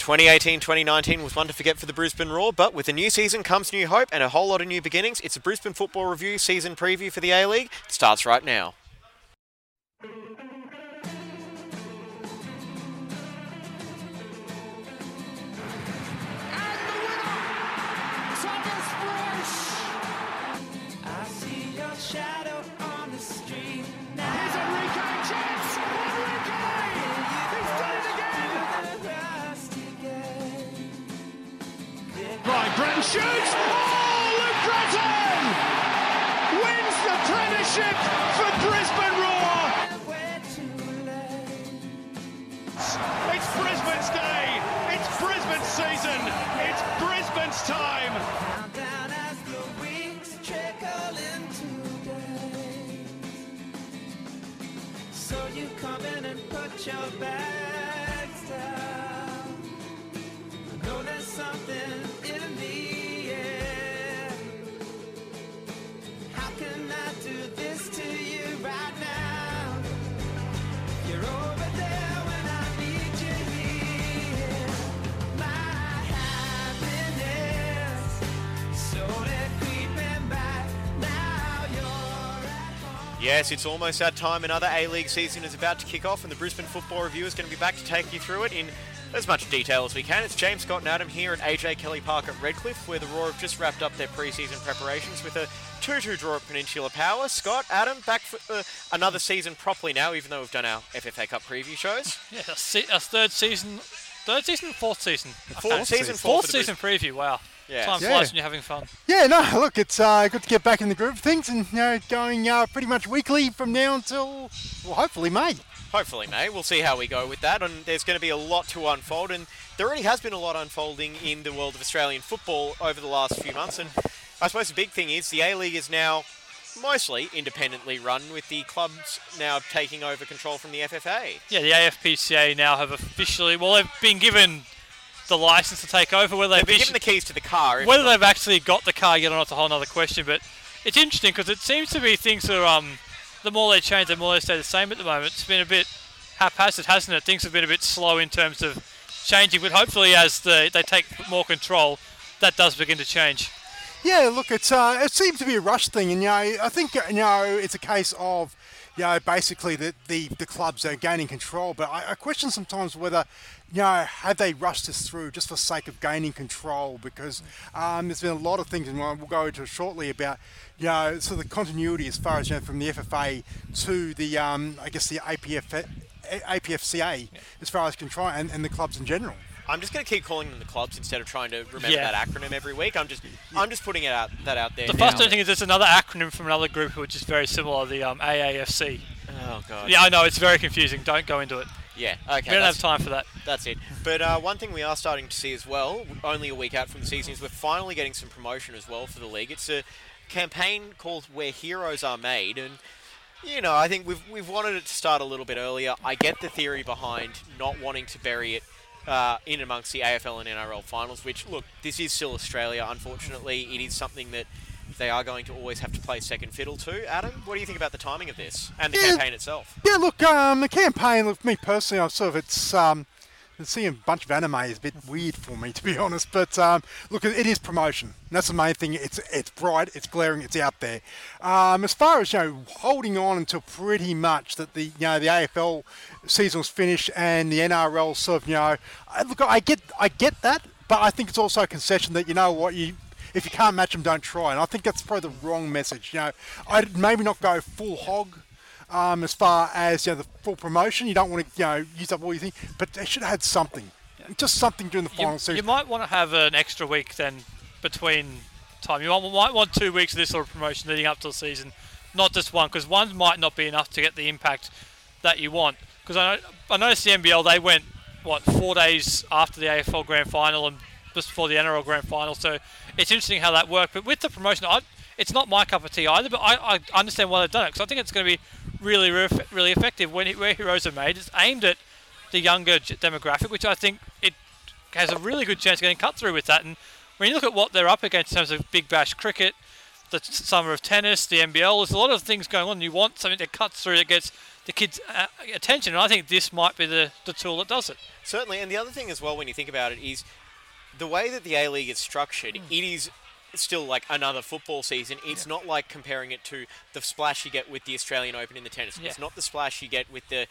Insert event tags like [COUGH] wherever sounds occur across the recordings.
2018-2019 was one to forget for the Brisbane Roar, but with a new season comes new hope and a whole lot of new beginnings. It's a Brisbane Football Review season preview for the A-League. It starts right now. Shoots! Oh, Luke wins the premiership for Brisbane Roar. It's Brisbane's day. It's Brisbane's season. It's Brisbane's time. So you come in and put your bags Yes, it's almost that time. Another A-League season is about to kick off, and the Brisbane Football Review is going to be back to take you through it in as much detail as we can. It's James Scott and Adam here at AJ Kelly Park at Redcliffe, where the Roar have just wrapped up their pre-season preparations with a 2-2 draw at Peninsula Power. Scott, Adam, back for uh, another season properly now, even though we've done our FFA Cup preview shows. [LAUGHS] Yeah, a, se- a third season, third season, fourth season, Fourth season, four fourth for the season preview. Wow, Yes. time Yeah. flies when you're having fun. Yeah, no, [LAUGHS] look, it's uh, good to get back in the groove of things and you know going uh, pretty much weekly from now until well, hopefully May. Hopefully, May. We'll see how we go with that. And there's going to be a lot to unfold. And there already has been a lot unfolding in the world of Australian football over the last few months. And I suppose the big thing is the A League is now mostly independently run, with the clubs now taking over control from the FFA. Yeah, the AFPCA now have officially, well, they've been given the license to take over. Whether They've they've, been issu- given the keys to the car. whether they've actually got the car yet or not, a whole other question. But it's interesting because it seems to be things are um, the more they change, the more they stay the same at the moment. It's been a bit haphazard, hasn't it? Things have been a bit slow in terms of changing, but hopefully as the, they take more control, that does begin to change. Yeah, look, it's uh, it seems to be a rush thing, and you know, I think you know it's a case of you know basically that the the clubs are gaining control. But I, I question sometimes whether you know have they rushed this through just for the sake of gaining control? Because um, there's been a lot of things, and we'll go into shortly about you know sort of the continuity as far as you know from the FFA to the um, I guess the APF. APFCA, as far as control, and, and the clubs in general. I'm just going to keep calling them the clubs instead of trying to remember Yeah. that acronym every week. I'm just, I'm just putting it out that out there. The now. frustrating thing is there's another acronym from another group which is very similar, the um, AAFC. Oh god. Yeah, I know, it's very confusing. Don't go into it. Yeah. Okay. We don't have time for that. That's it. But uh, one thing we are starting to see as well, only a week out from the season, is we're finally getting some promotion as well for the league. It's a campaign called Where Heroes Are Made, and you know, I think we've we've wanted it to start a little bit earlier. I get the theory behind not wanting to bury it. Uh, in amongst the AFL and NRL finals, which look, this is still Australia. Unfortunately, it is something that they are going to always have to play second fiddle to. Adam, what do you think about the timing of this and the Yeah. campaign itself? Yeah, look, um, the campaign, look, me personally, I've sort of, it's, um, seeing a bunch of anime is a bit weird for me, [LAUGHS] to be honest. But um, look, it is promotion. That's the main thing. It's it's bright, it's glaring, it's out there. Um, as far as you know, holding on until pretty much that the you know the AFL season's finished and the NRL sort of you know, I, look, I get I get that, but I think it's also a concession that you know what you. If you can't match them, don't try. And I think that's probably the wrong message. You know, I'd maybe not go full hog um, as far as you know, the full promotion. You don't want to you know use up all your thing, but they should have had something, just something during the final You, season. you might want to have an extra week then between time. You might, might want two weeks of this sort of promotion leading up to the season, not just one, because one might not be enough to get the impact that you want. Because I, know- I noticed the NBL, they went, what, four days after the AFL Grand Final and just before the NRL Grand Final, so it's interesting how that worked. But with the promotion, I, it's not my cup of tea either, but I, I understand why they've done it, because I think it's going to be really, really, effective when where heroes are made. It's aimed at the younger demographic, which I think it has a really good chance of getting cut through with that. And when you look at what they're up against in terms of Big Bash cricket, the summer of tennis, the NBL. There's a lot of things going on. You want something that cuts through that gets the kids' uh, attention, and I think this might be the, the tool that does it. Certainly, and the other thing as well, when you think about it, is the way that the A League is structured. Hmm. It is still like another football season. It's not like comparing it to the splash you get with the Australian Open in the tennis. Yeah. It's not the splash you get with the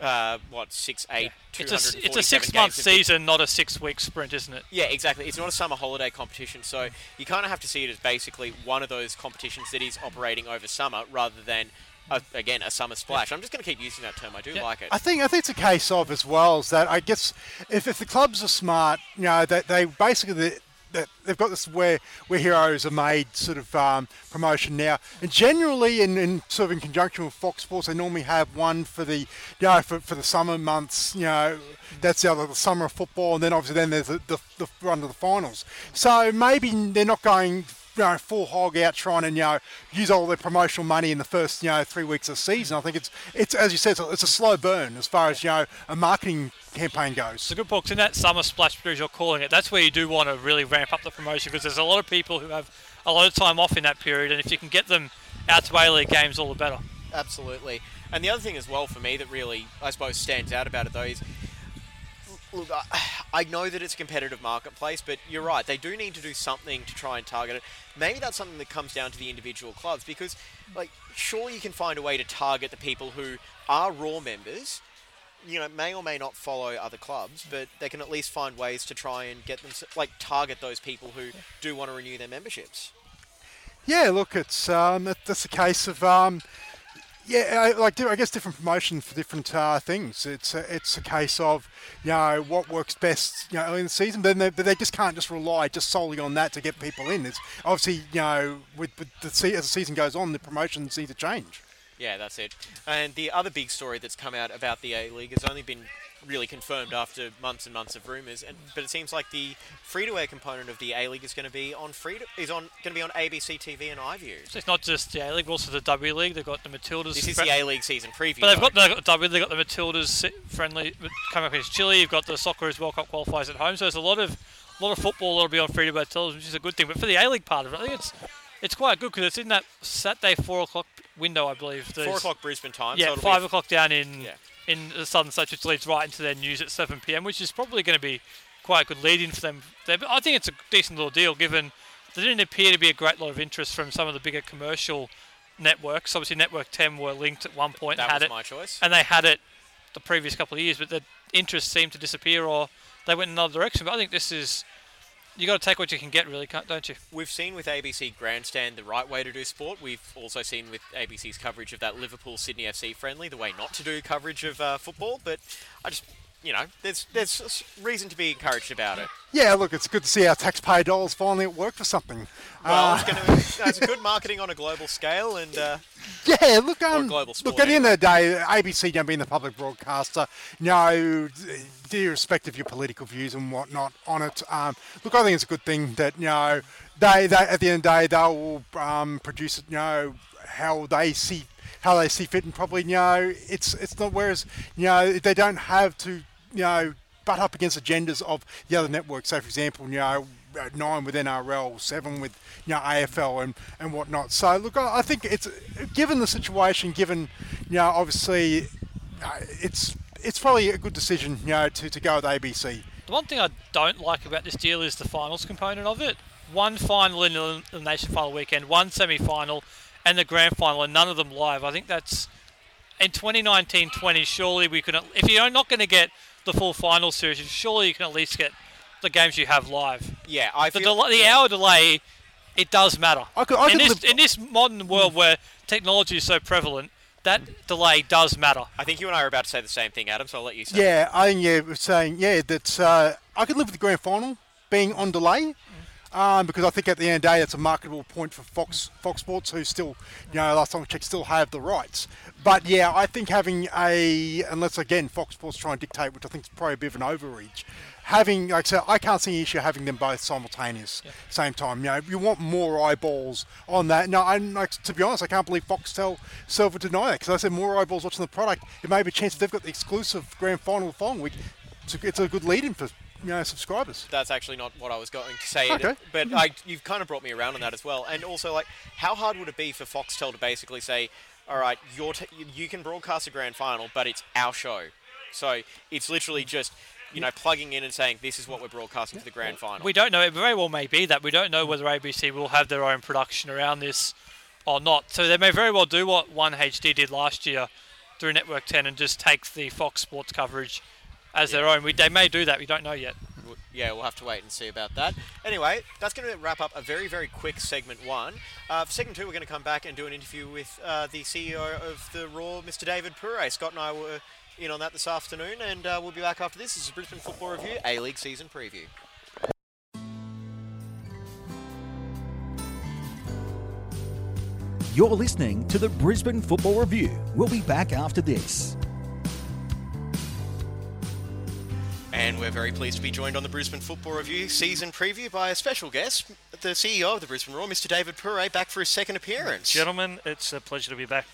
uh, what six, eight, It's a, s- 247 it's a six month games of big- season, not a six week sprint, isn't it? Yeah, exactly. It's not a summer holiday competition, so you kind of have to see it as basically one of those competitions that is operating over summer rather than, a, again, a summer splash. I'm just going to keep using that term. I do Yeah. like it. I think I think it's a case of as well is that I guess if, if the clubs are smart, you know, that they basically the, that they've got this where where heroes are made sort of um, promotion now, and generally in, in sort of in conjunction with Fox Sports, they normally have one for the you know for, for the summer months, you know, that's the other the summer of football, and then obviously then there's the, the, the run to the finals. So maybe they're not going you know, full hog out trying to you know use all their promotional money in the first you know three weeks of the season. I think it's it's as you said, it's a, it's a slow burn as far as you know a marketing campaign goes. It's a good point 'cause in that summer splash period you're calling it, that's where you do want to really ramp up the promotion because there's a lot of people who have a lot of time off in that period, and if you can get them out to A League games, all the better. Absolutely. And the other thing as well for me that really, I suppose, stands out about it though is, look, I, [SIGHS] I know that it's a competitive marketplace, but you're right. They do need to do something to try and target it. Maybe that's something that comes down to the individual clubs because, like, sure you can find a way to target the people who are Roar members. You know, may or may not follow other clubs, but they can at least find ways to try and get them, like, target those people who do want to renew their memberships. Yeah, look, it's um, that, that's a case of um, yeah, like I guess different promotion for different uh, things. It's a, it's a case of you know what works best you know in the season, but they, but they just can't just rely just solely on that to get people in. It's obviously you know with, with the as the season goes on, the promotions need to change. Yeah, that's it. And the other big story that's come out about the A League has only been really confirmed after months and months of rumours. And but it seems like the free-to-air component of the A League is going to be on free to, is on going to be on ABC TV and iView. So it's not just the A League, also the W League. They've got the Matildas. This is fri- the A League season preview. But they've got the they've got W. They've got the Matildas friendly coming up against Chile. You've got the Socceroos World Cup qualifiers at home. So there's a lot of lot of football that'll be on free to air television, which is a good thing. But for the A League part of it, I think it's it's quite good because it's in that Saturday four o'clock window, I believe. four o'clock Brisbane time. Yeah, so it'll five be, o'clock down in Yeah. in the southern states, which leads right into their news at seven pm, which is probably going to be quite a good lead-in for them. I think it's a decent little deal, given there didn't appear to be a great lot of interest from some of the bigger commercial networks. Obviously, Network 10 were linked at one point, That had was it, my choice. and they had it the previous couple of years, but the interest seemed to disappear, or they went in another direction. But I think this is you got to take what you can get, really, don't you? We've seen with ABC Grandstand the right way to do sport. We've also seen with ABC's coverage of that Liverpool Sydney FC friendly the way not to do coverage of uh, football. But I just, you know, there's there's reason to be encouraged about it. Yeah, look, it's good to see our taxpayer dollars finally at work for something. Well, Uh, it's that's good marketing on a global scale, and uh, Yeah, look, um, global look. At the end of the day, ABC don't being the public broadcaster, you know, irrespective of your political views and whatnot on it. Um, look, I think it's a good thing that you know they, they at the end of the day they'll um, produce it, you know, how they see how they see fit, and probably you know it's it's not. Whereas you know they don't have to you know butt up against agendas of the other networks. So, for example, you know. Nine with NRL, seven with you know AFL and, and whatnot. So look, I think it's given the situation, given you know obviously uh, it's it's probably a good decision you know to, to go with ABC. The one thing I don't like about this deal is the finals component of it. One final in the elimination final weekend, one semi-final, and the grand final, and none of them live. I think that's in 2019-20. Surely we could, if you're not going to get the full final series, surely you can at least get the games you have live. yeah, I The, feel del- the hour delay, it does matter. I could- I in could this live- in this modern world where technology is so prevalent, that delay does matter. I think you and I are about to say the same thing, Adam. So I'll let you say. Yeah, I think yeah, we're saying yeah that uh, I could live with the grand final being on delay. Um, because I think at the end of the day, it's a marketable point for Fox Fox Sports, who still, you know, last time I checked, still have the rights. But yeah, I think having a, unless again Fox Sports try and dictate, which I think is probably a bit of an overreach, having, like I said, I can't see an issue having them both simultaneous, same time. You know, you want more eyeballs on that. No, and like to be honest, I can't believe Foxtel self would deny that because I said more eyeballs watching the product. It may be a chance they've got the exclusive grand final following week. It's a, it's a good lead-in for you know, subscribers. That's actually not what I was going to say, Okay. but I, you've kind of brought me around on that as well. And also, like, how hard would it be for Foxtel to basically say, "All right, you're t- you can broadcast a grand final, but it's our show." So it's literally just, you know, plugging in and saying, "This is what we're broadcasting for the grand final." We don't know. It very well may be that we don't know whether ABC will have their own production around this or not. So they may very well do what One HD did last year through Network 10 and just take the Fox Sports coverage as their own. We, they may do that. We don't know yet. Yeah, we'll have to wait and see about that. Anyway, that's going to wrap up a very, very quick segment one. Uh, for segment two, we're going to come back and do an interview with uh, the CEO of the Roar, Mr. David Pourre. Scott and I were in on that this afternoon, and uh, we'll be back after this. This is Brisbane Football Review, A League season preview. You're listening to the Brisbane Football Review. We'll be back after this. And we're very pleased to be joined on the Brisbane Football Review season preview by a special guest, the CEO of the Brisbane Roar, Mr. David Pourre, back for his second appearance. Gentlemen, it's a pleasure to be back.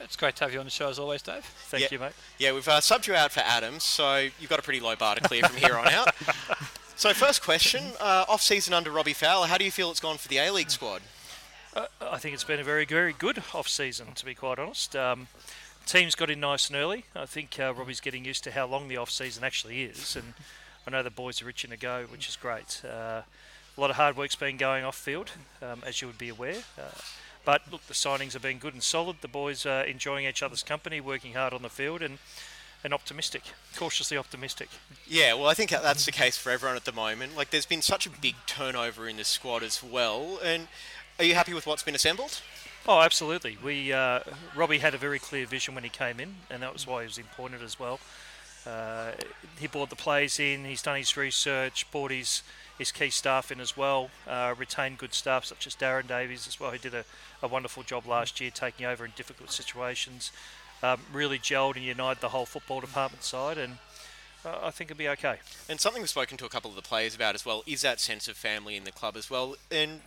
It's great to have you on the show as always, Dave. Thank Yeah. you, mate. Yeah, we've uh, subbed you out for Adams, so you've got a pretty low bar to clear from here on out. [LAUGHS] So, first question: uh, off season under Robbie Fowler, how do you feel it's gone for the A League squad? Uh, I think it's been a very, very good off season, to be quite honest. Um, teams got in nice and early. I think uh, Robbie's getting used to how long the off season actually is, and I know the boys are itching to go, which is great. Uh, a lot of hard work's been going off field, um, as you would be aware. Uh, but look, the signings have been good and solid. The boys are enjoying each other's company, working hard on the field, and and optimistic, cautiously optimistic. Yeah, well, I think that's the case for everyone at the moment. Like, there's been such a big turnover in the squad as well. And are you happy with what's been assembled? Oh, absolutely. We uh, Robbie had a very clear vision when he came in, and that was why he was appointed as well. Uh, he brought the players in. He's done his research, brought his his key staff in as well. Uh, retained good staff such as Darren Davies as well, who did a, a wonderful job last year, taking over in difficult situations. Um, really gelled and united the whole football department side, and uh, I think it'll be okay. And something we've spoken to a couple of the players about as well is that sense of family in the club as well. And,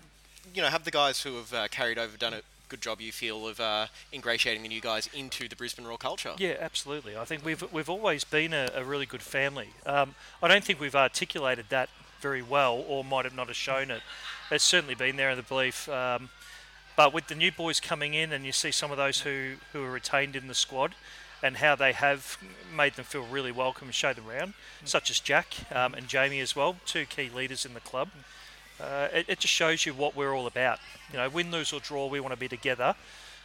you know, have the guys who have uh, carried over done a good job, you feel, of uh, ingratiating the new guys into the Brisbane Roar culture? Yeah, absolutely. I think we've we've always been a, a really good family. Um, I don't think we've articulated that very well, or might have not have shown it. It's certainly been there in the belief. Um, but with the new boys coming in, and you see some of those who who are retained in the squad, and how they have made them feel really welcome and show them around, such as Jack um, and Jamie as well, two key leaders in the club. Uh, it, it just shows you what we're all about. You know, win, lose or draw, we want to be together.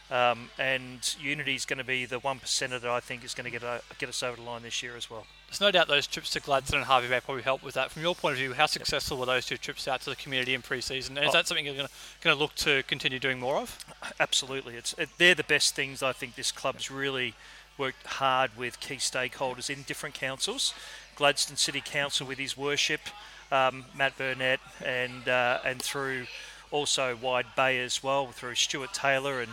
Um, and unity is going to be the one percenter that I think is going to get uh, get us over the line this year as well. There's no doubt those trips to Gladstone and Hervey Bay probably helped with that. From your point of view, how successful were those two trips out to the community in pre-season? And is Oh. that something you're going to look to continue doing more of? Absolutely, it's it, they're the best things I think this club's really worked hard with key stakeholders in different councils. Gladstone City Council with his worship, um, Matt Burnett, and uh, and through also Wide Bay as well through Stuart Taylor and.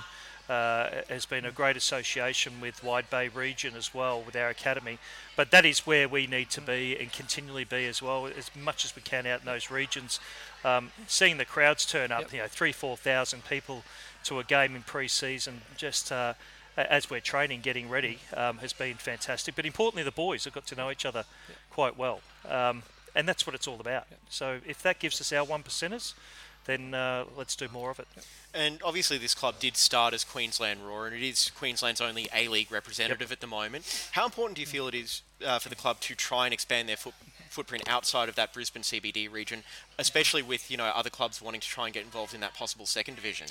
Uh, has been a great association with Wide Bay region as well with our academy, but that is where we need to be and continually be as well as much as we can out in those regions. Um, seeing the crowds turn up, Yep. you know, three, four thousand people to a game in pre-season, just uh, as we're training, getting ready, um, has been fantastic. But importantly, the boys have got to know each other quite well, um, and that's what it's all about. So if that gives us our one percenters, then uh, let's do more of it. And obviously, this club did start as Queensland Roar, and it is Queensland's only A League representative at the moment. How important do you feel it is uh, for the club to try and expand their foot, footprint outside of that Brisbane CBD region, especially with you know other clubs wanting to try and get involved in that possible second division?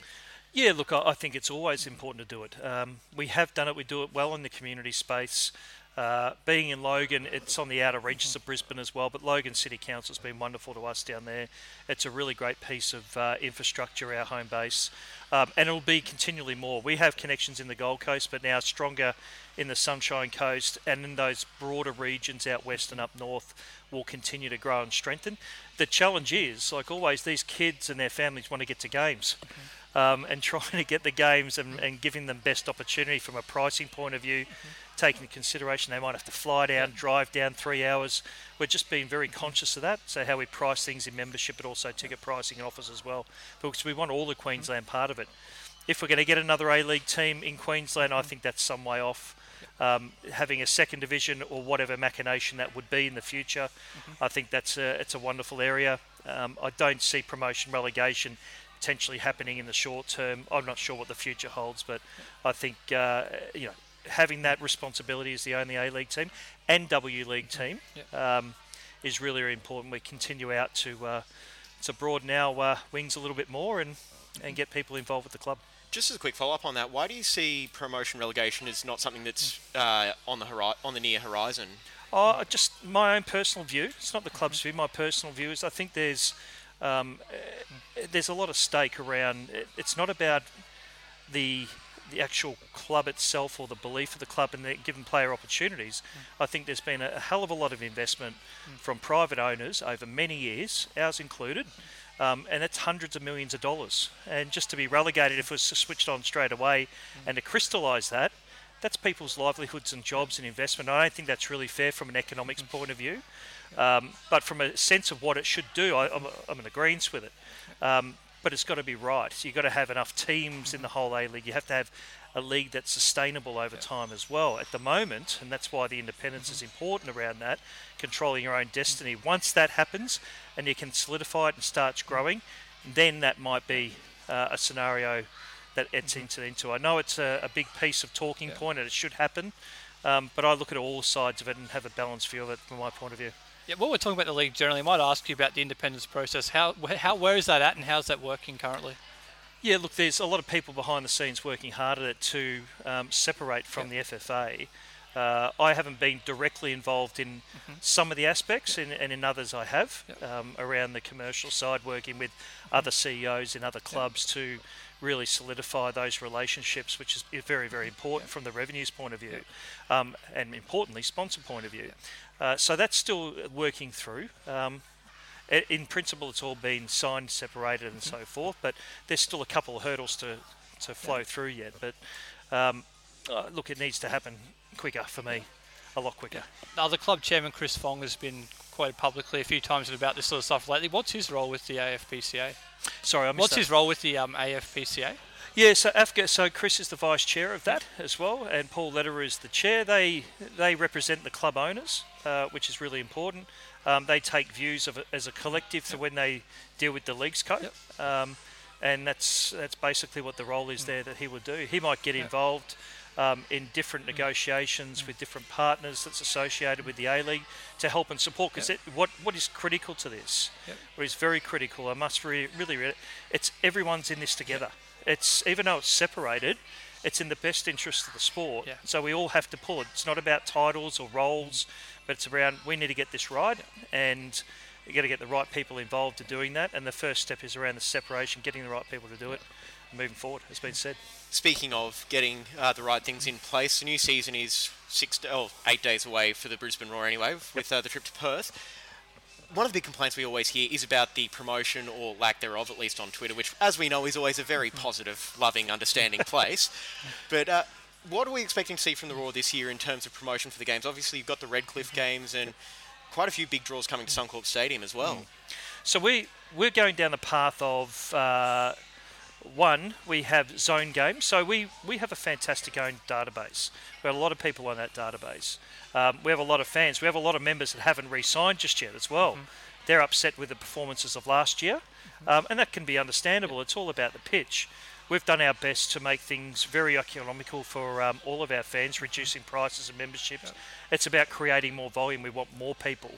Yeah, look, I I think it's always important to do it. Um, we have done it. We do it well in the community space. Uh, being in Logan, it's on the outer reaches of Brisbane as well, but Logan City Council's been wonderful to us down there. It's a really great piece of uh, infrastructure, our home base, um, and it'll be continually more. We have connections in the Gold Coast, but now stronger in the Sunshine Coast and in those broader regions out west and up north will continue to grow and strengthen. The challenge is, like always, these kids and their families want to get to games mm-hmm. um, and [LAUGHS] trying to get the games and, and giving them best opportunity from a pricing point of view, mm-hmm. taking into consideration they might have to fly down, drive down three hours. We're just being very conscious of that. So how we price things in membership, but also ticket pricing and offers as well, because we want all the mm-hmm. Queensland part of it. if we're going to get another A League team in Queensland, I think that's some way off. Um, having a second division or whatever machination that would be in the future, I think that's a it's a wonderful area. Um, I don't see promotion relegation potentially happening in the short term. I'm not sure what the future holds, but I think uh, you know having that responsibility as the only A League team and W League team um, is really, really important. We continue out to uh, to broaden our uh, wings a little bit more and and get people involved with the club. Just as a quick follow up on that, why do you see promotion relegation as not something that's uh, on the hori- on the near horizon? Oh, just my own personal view. It's not the club's view. My personal view is I think there's um, eh, there's a lot of stake around. it- It's not about the the actual club itself or the belief of the club and the giving player opportunities. I think there's been a, a hell of a lot of investment from private owners over many years, ours included. Um, and that's hundreds of millions of dollars. And just to be relegated, if it was switched on straight away, and to crystallise that, that's people's livelihoods and jobs and investment. I don't think that's really fair from an economics point of view. Um, but from a sense of what it should do, I, I'm, I'm in the greens with it. Um, but it's got to be right. So you've got to have enough teams in the whole A League. You have to have a league that's sustainable over time as well. At the moment, and that's why the independence is important around that, controlling your own destiny. Once that happens and you can solidify it and starts growing, then that might be uh, a scenario that it's entered into. I know it's a, a big piece of talking point and it should happen, um, but I look at all sides of it and have a balanced view of it from my point of view. Yeah, while we're talking about the league generally, I might ask you about the independence process. How, how, where is that at, and how's that working currently? Yeah, look, there's a lot of people behind the scenes working hard at it to um, separate from the FFA. Uh, I haven't been directly involved in some of the aspects, and, and in others I have, um, around the commercial side, working with other CEOs in other clubs to really solidify those relationships, which is very, very important from the revenues point of view, um, and importantly, sponsor point of view. Uh, so that's still working through. In principle, it's all been signed, separated, and so forth. But there's still a couple of hurdles to to flow through yet. But um, uh, look, it needs to happen quicker for me, a lot quicker. Now, the club chairman, Chris Fong, has been quoted publicly a few times about this sort of stuff lately. What's his role with the AFPCA? Sorry, I missed What's that. his role with the um, AFPCA? Yeah, so AFCA, so Chris is the vice chair of that as well, and Paul Lederer is the chair. They they represent the club owners, uh, which is really important. Um, they take views of it as a collective to when they deal with the leagues code, um, and that's that's basically what the role is there that he would do. He might get involved um, in different negotiations with different partners that's associated with the A League to help and support. Because what what is critical to this, what is very critical, I must re- really, re- it's everyone's in this together. It's even though it's separated, it's in the best interest of the sport. Yeah. So we all have to pull it. It's not about titles or roles, but it's around we need to get this right, and you got to get the right people involved to doing that. And the first step is around the separation, getting the right people to do it, moving forward. Has been said. Speaking of getting uh, the right things in place, the new season is six, oh, eight days away for the Brisbane Roar anyway, with uh, the trip to Perth. One of the big complaints we always hear is about the promotion or lack thereof, at least on Twitter, which, as we know, is always a very [LAUGHS] positive, loving, understanding place. But uh, what are we expecting to see from the Roar this year in terms of promotion for the games? Obviously, you've got the Redcliffe games and quite a few big draws coming to Suncorp Stadium as well. So we we're going down the path of uh, one. We have zone games, so we we have a fantastic own database. We have a lot of people on that database. Um, we have a lot of fans. We have a lot of members that haven't re-signed just yet as well. They're upset with the performances of last year, um, and that can be understandable. It's all about the pitch. We've done our best to make things very economical for um, all of our fans, reducing prices and memberships. It's about creating more volume. We want more people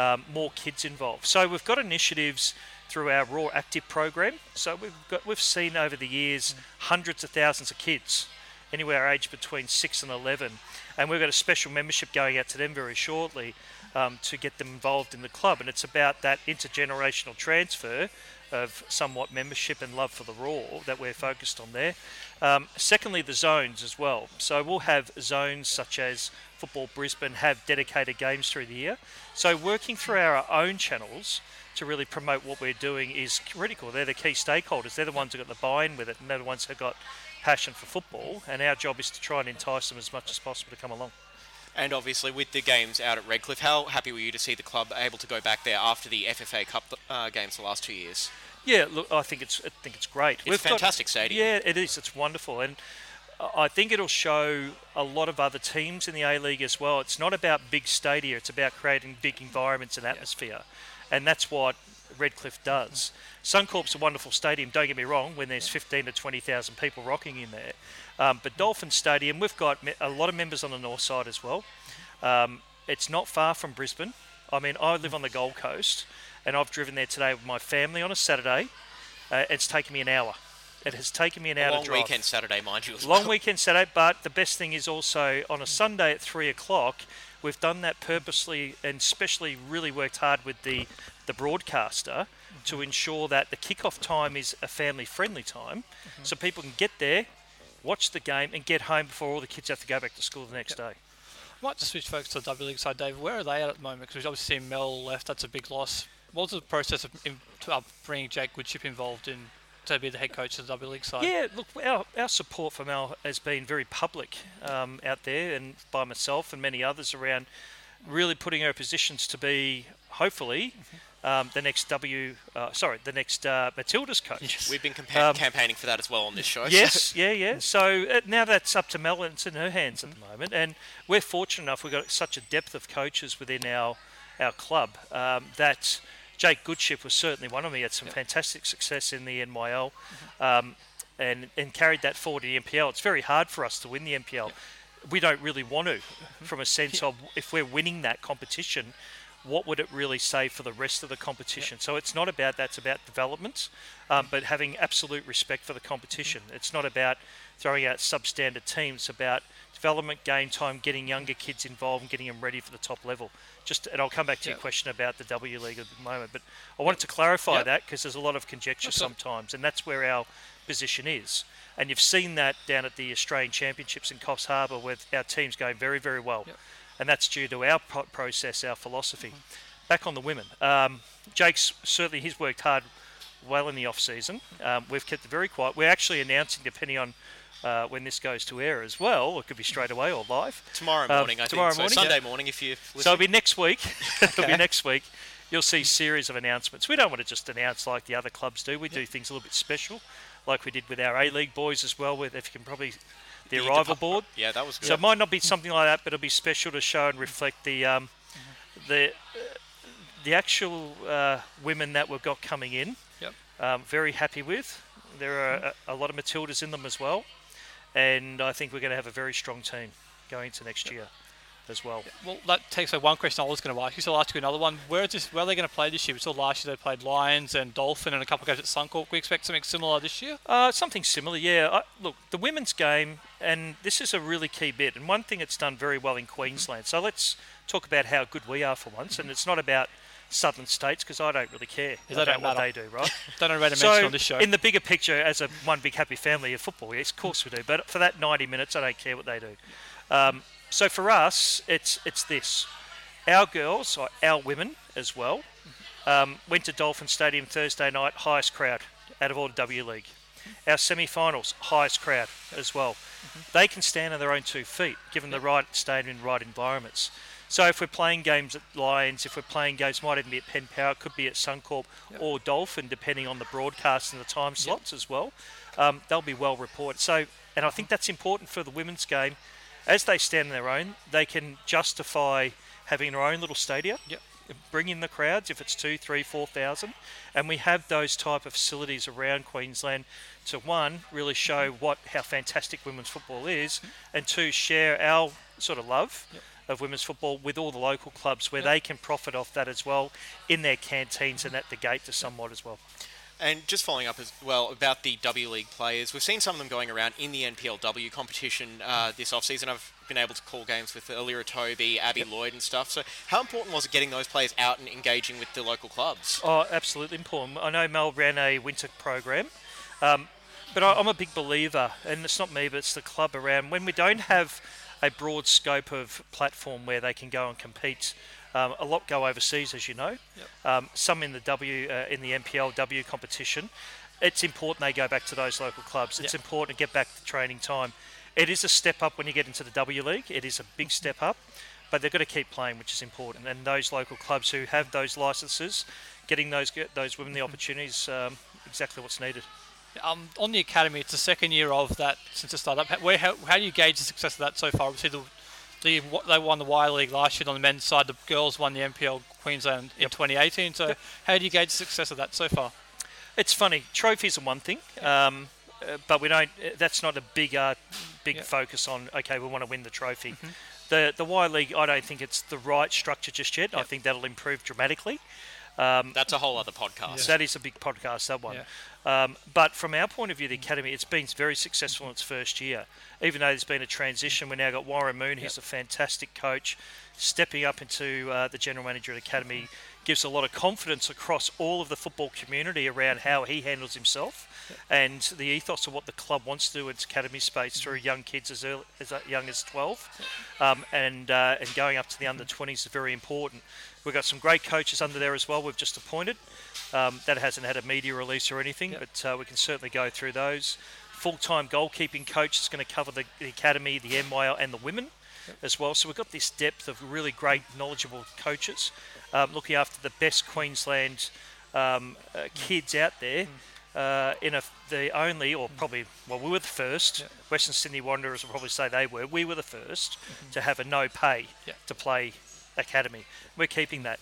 um, more kids involved. So we've got initiatives through our Roar Active program. So we've got we've seen over the years hundreds of thousands of kids, anywhere aged between six and eleven, and we've got a special membership going out to them very shortly um, to get them involved in the club. And it's about that intergenerational transfer of somewhat membership and love for the Roar that we're focused on there. Um, secondly, the zones as well. So we'll have zones such as Football Brisbane have dedicated games through the year. So working through our own channels to really promote what we're doing is critical. They're the key stakeholders. They're the ones who got the buy-in with it, and they're the ones who got passion for football. And our job is to try and entice them as much as possible to come along. And obviously, with the games out at Redcliffe, how happy were you to see the club able to go back there after the FFA Cup uh, games the last two years? Yeah, look, I think it's I think it's great. It's a fantastic stadium. Yeah, it is. It's wonderful, and I think it'll show a lot of other teams in the A League as well. It's not about big stadia; it's about creating big environments and atmosphere, and that's what Redcliffe does. Suncorp's a wonderful stadium. Don't get me wrong; when there's 15 to 20,000 people rocking in there, um, but Dolphin Stadium, we've got a lot of members on the north side as well. Um, it's not far from Brisbane. I mean, I live on the Gold Coast, and I've driven there today with my family on a Saturday. Uh, it's taken me an hour. It has taken me an A hour long to drive. weekend Saturday, mind you. Long well. weekend Saturday, but the best thing is also on a Sunday at three o'clock. We've done that purposely and especially really worked hard with the the broadcaster to ensure that the kickoff time is a family friendly time, so people can get there, watch the game, and get home before all the kids have to go back to school the next day. I might just switch focus to the W League side, Dave. Where are they at at the moment? Because we've obviously seen Mel left. That's a big loss. What was the process of in, uh, bringing Jake Goodship involved in to be the head coach of the W League side? Yeah, look, our, our support for Mel has been very public um, out there, and by myself and many others around, really putting our positions to be hopefully um, the next W, uh, sorry, the next uh, Matilda's coach. We've been campa- Um, campaigning for that as well on this show. so- Yes, [LAUGHS] yeah, yeah. So uh, now that's up to Mel and it's in her hands at the moment, and we're fortunate enough. We've got such a depth of coaches within our our club um, that Jake Goodship was certainly one of them. He had some fantastic success in the NYL, um, and and carried that forward to the NPL. It's very hard for us to win the NPL. We don't really want to, from a sense of if we're winning that competition, what would it really say for the rest of the competition? So it's not about that, it's about development, um, but having absolute respect for the competition. It's not about throwing out substandard teams, it's about development, game time, getting younger kids involved and getting them ready for the top level. Just, and I'll come back to your question about the W League at the moment, but I wanted to clarify Yep. that because there's a lot of conjecture sometimes, and that's where our position is. And you've seen that down at the Australian Championships in Coffs Harbour with our teams going very, very well. And that's due to our pro- process, our philosophy. Back on the women. Um, Jake's certainly, he's worked hard well in the off season. Um, we've kept it very quiet. We're actually announcing, depending on uh, when this goes to air as well, it could be straight away or live. Tomorrow Um, morning, I tomorrow think. morning, so Sunday yeah. morning, if you. So it'll be next week. [LAUGHS] it'll be next week. You'll see series of announcements. We don't want to just announce like the other clubs do. We do things a little bit special, like we did with our A League boys as well. With if you can probably the, The arrival board. Yeah, that was good. So it might not be something like that, but it'll be special to show and reflect the um, the the actual uh, women that we've got coming in. Yep. Um, very happy with. There are a, a lot of Matildas in them as well, and I think we're going to have a very strong team going into next year as well. Well, that takes away one question I was going to ask you, so I'll ask you another one. Where? Where are they going to play this year? We saw last year they played Lions and Dolphin and a couple of games at Suncorp. We expect something similar this year. Uh, something similar, yeah. I, look, the women's game, and this is a really key bit, and one thing it's done very well in Queensland. So let's talk about how good we are for once, and it's not about southern states because I don't really care about don't what they do, right? [LAUGHS] Don't know to so mention on this show. in the bigger picture, as a one big happy family of football, yes, of course we do. But for that 90 minutes, I don't care what they do. Um, so for us, it's it's this: our girls, or our women as well, um, went to Dolphin Stadium Thursday night, highest crowd out of all the W League. Our semi-finals, highest crowd as well. They can stand on their own two feet, given the right stadium and right environments. So if we're playing games at Lions, if we're playing games, might even be at Penn Power, it could be at Suncorp or Dolphin, depending on the broadcast and the time slots as well. Um, they'll be well reported. So, and I think that's important for the women's game. As they stand on their own, they can justify having their own little stadia. Yep. Bring in the crowds if it's two, three, four thousand, and we have those type of facilities around Queensland to one really show what how fantastic women's football is, and two share our sort of love of women's football with all the local clubs where they can profit off that as well in their canteens and at the gate to somewhat as well. And just following up as well about the W League players, we've seen some of them going around in the NPLW competition uh, this off-season. I've been able to call games with Allira Toby, Abby Lloyd, and stuff. So, how important was it getting those players out and engaging with the local clubs? Oh, absolutely important. I know Mel ran a winter program, um, but I, I'm a big believer, and it's not me, but it's the club around. When we don't have a broad scope of platform where they can go and compete, um, a lot go overseas, as you know. Um, some in the W uh, in the NPLW competition. It's important they go back to those local clubs. It's important to get back to training time. It is a step up when you get into the W League. It is a big step up, but they've got to keep playing, which is important. And those local clubs who have those licences, getting those get those women the opportunities, um, exactly what's needed. Um, on the academy, it's the second year of that since it started up. Where how, how do you gauge the success of that so far? Obviously, the, the they won the Y League last year on the men's side. The girls won the NPL Queensland in 2018. So, how do you gauge the success of that so far? It's funny. Trophies are one thing, um, uh, but we don't. uh, That's not a big, uh, big Yeah. focus on. Okay, we want to win the trophy. Mm-hmm. The the Y League, I don't think it's the right structure just yet. I think that'll improve dramatically. That's a whole other podcast. That is a big podcast, that one. Um, but from our point of view, the academy, it's been very successful in its first year. Even though there's been a transition, we've now got Warren Moon, who's a fantastic coach, stepping up into uh, the general manager at academy, gives a lot of confidence across all of the football community around how he handles himself, and the ethos of what the club wants to do in its academy space through young kids as early, as young as 12, um, and uh, and going up to the under 20s is very important. We've got some great coaches under there as well. We've just appointed. Um, that hasn't had a media release or anything, but uh, we can certainly go through those. Full-time goalkeeping coach is going to cover the, the academy, the NYL, and the women as well. So we've got this depth of really great, knowledgeable coaches um, looking after the best Queensland um, uh, kids out there. Uh, in a, the only, or probably, well, we were the first. Western Sydney Wanderers will probably say they were. We were the 1st to have a no pay Yeah. to play academy. We're keeping that.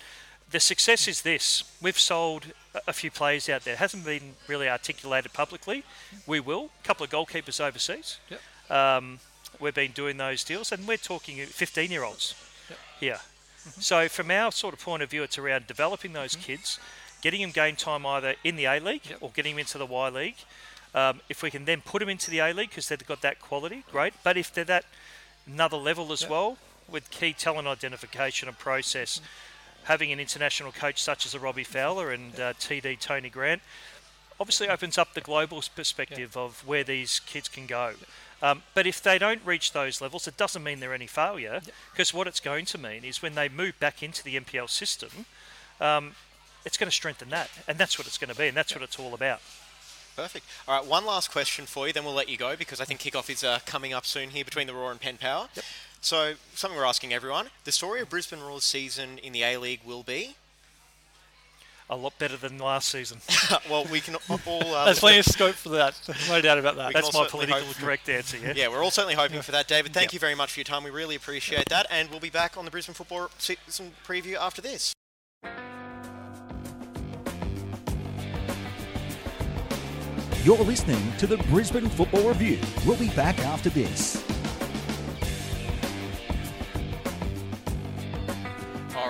The success is this: we've sold a- few players out there. It hasn't been really articulated publicly. We will. A couple of goalkeepers overseas. Yep. Um, we've been doing those deals, and we're talking 15-year-olds here. So from our sort of point of view, it's around developing those kids, getting them game time either in the A League Yep. or getting them into the Y League. Um, if we can then put them into the A League because they've got that quality, great. But if they're that another level as Yep. well, with key talent identification and process, having an international coach such as a Robbie Fowler and uh, TD Tony Grant obviously opens up the global s- perspective of where these kids can go. Um, but if they don't reach those levels, it doesn't mean they're any failure, because what it's going to mean is when they move back into the NPL system, um, it's going to strengthen that, and that's what it's going to be, and that's what it's all about. Perfect. All right, one last question for you, then we'll let you go because I think kickoff is uh, coming up soon here between the Roar and Penn Power. So, something we're asking everyone: the story of Brisbane Roar's season in the A League will be. A lot better than last season. [LAUGHS] well, we can all. Uh, There's plenty of scope for that. No doubt about that. That's my certainly political hope- correct answer. Yeah. Yeah, we're all certainly hoping for that, David. Thank Yep. you very much for your time. We really appreciate that, and we'll be back on the Brisbane football season preview after this. You're listening to the Brisbane Football Review. We'll be back after this.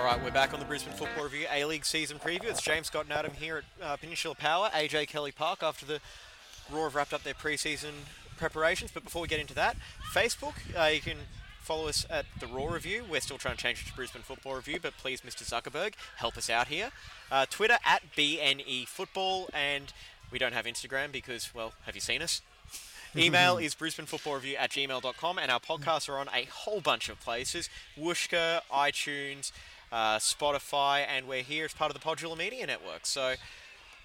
Right, we're back on the Brisbane Football Review A League season preview. It's James Scott and Adam here at uh, Peninsula Power, AJ Kelly Park, after the Roar have wrapped up their pre-season preparations. But before we get into that, Facebook, uh, you can follow us at the Roar Review. We're still trying to change it to Brisbane Football Review, but please, Mr. Zuckerberg, help us out here. Uh, Twitter at BNE Football, and we don't have Instagram because, well, have you seen us? [LAUGHS] Email is brisbanefootballreview at gmail.com, and our podcasts are on a whole bunch of places Whooshkaa, iTunes, uh, Spotify, and we're here as part of the Podular Media Network. So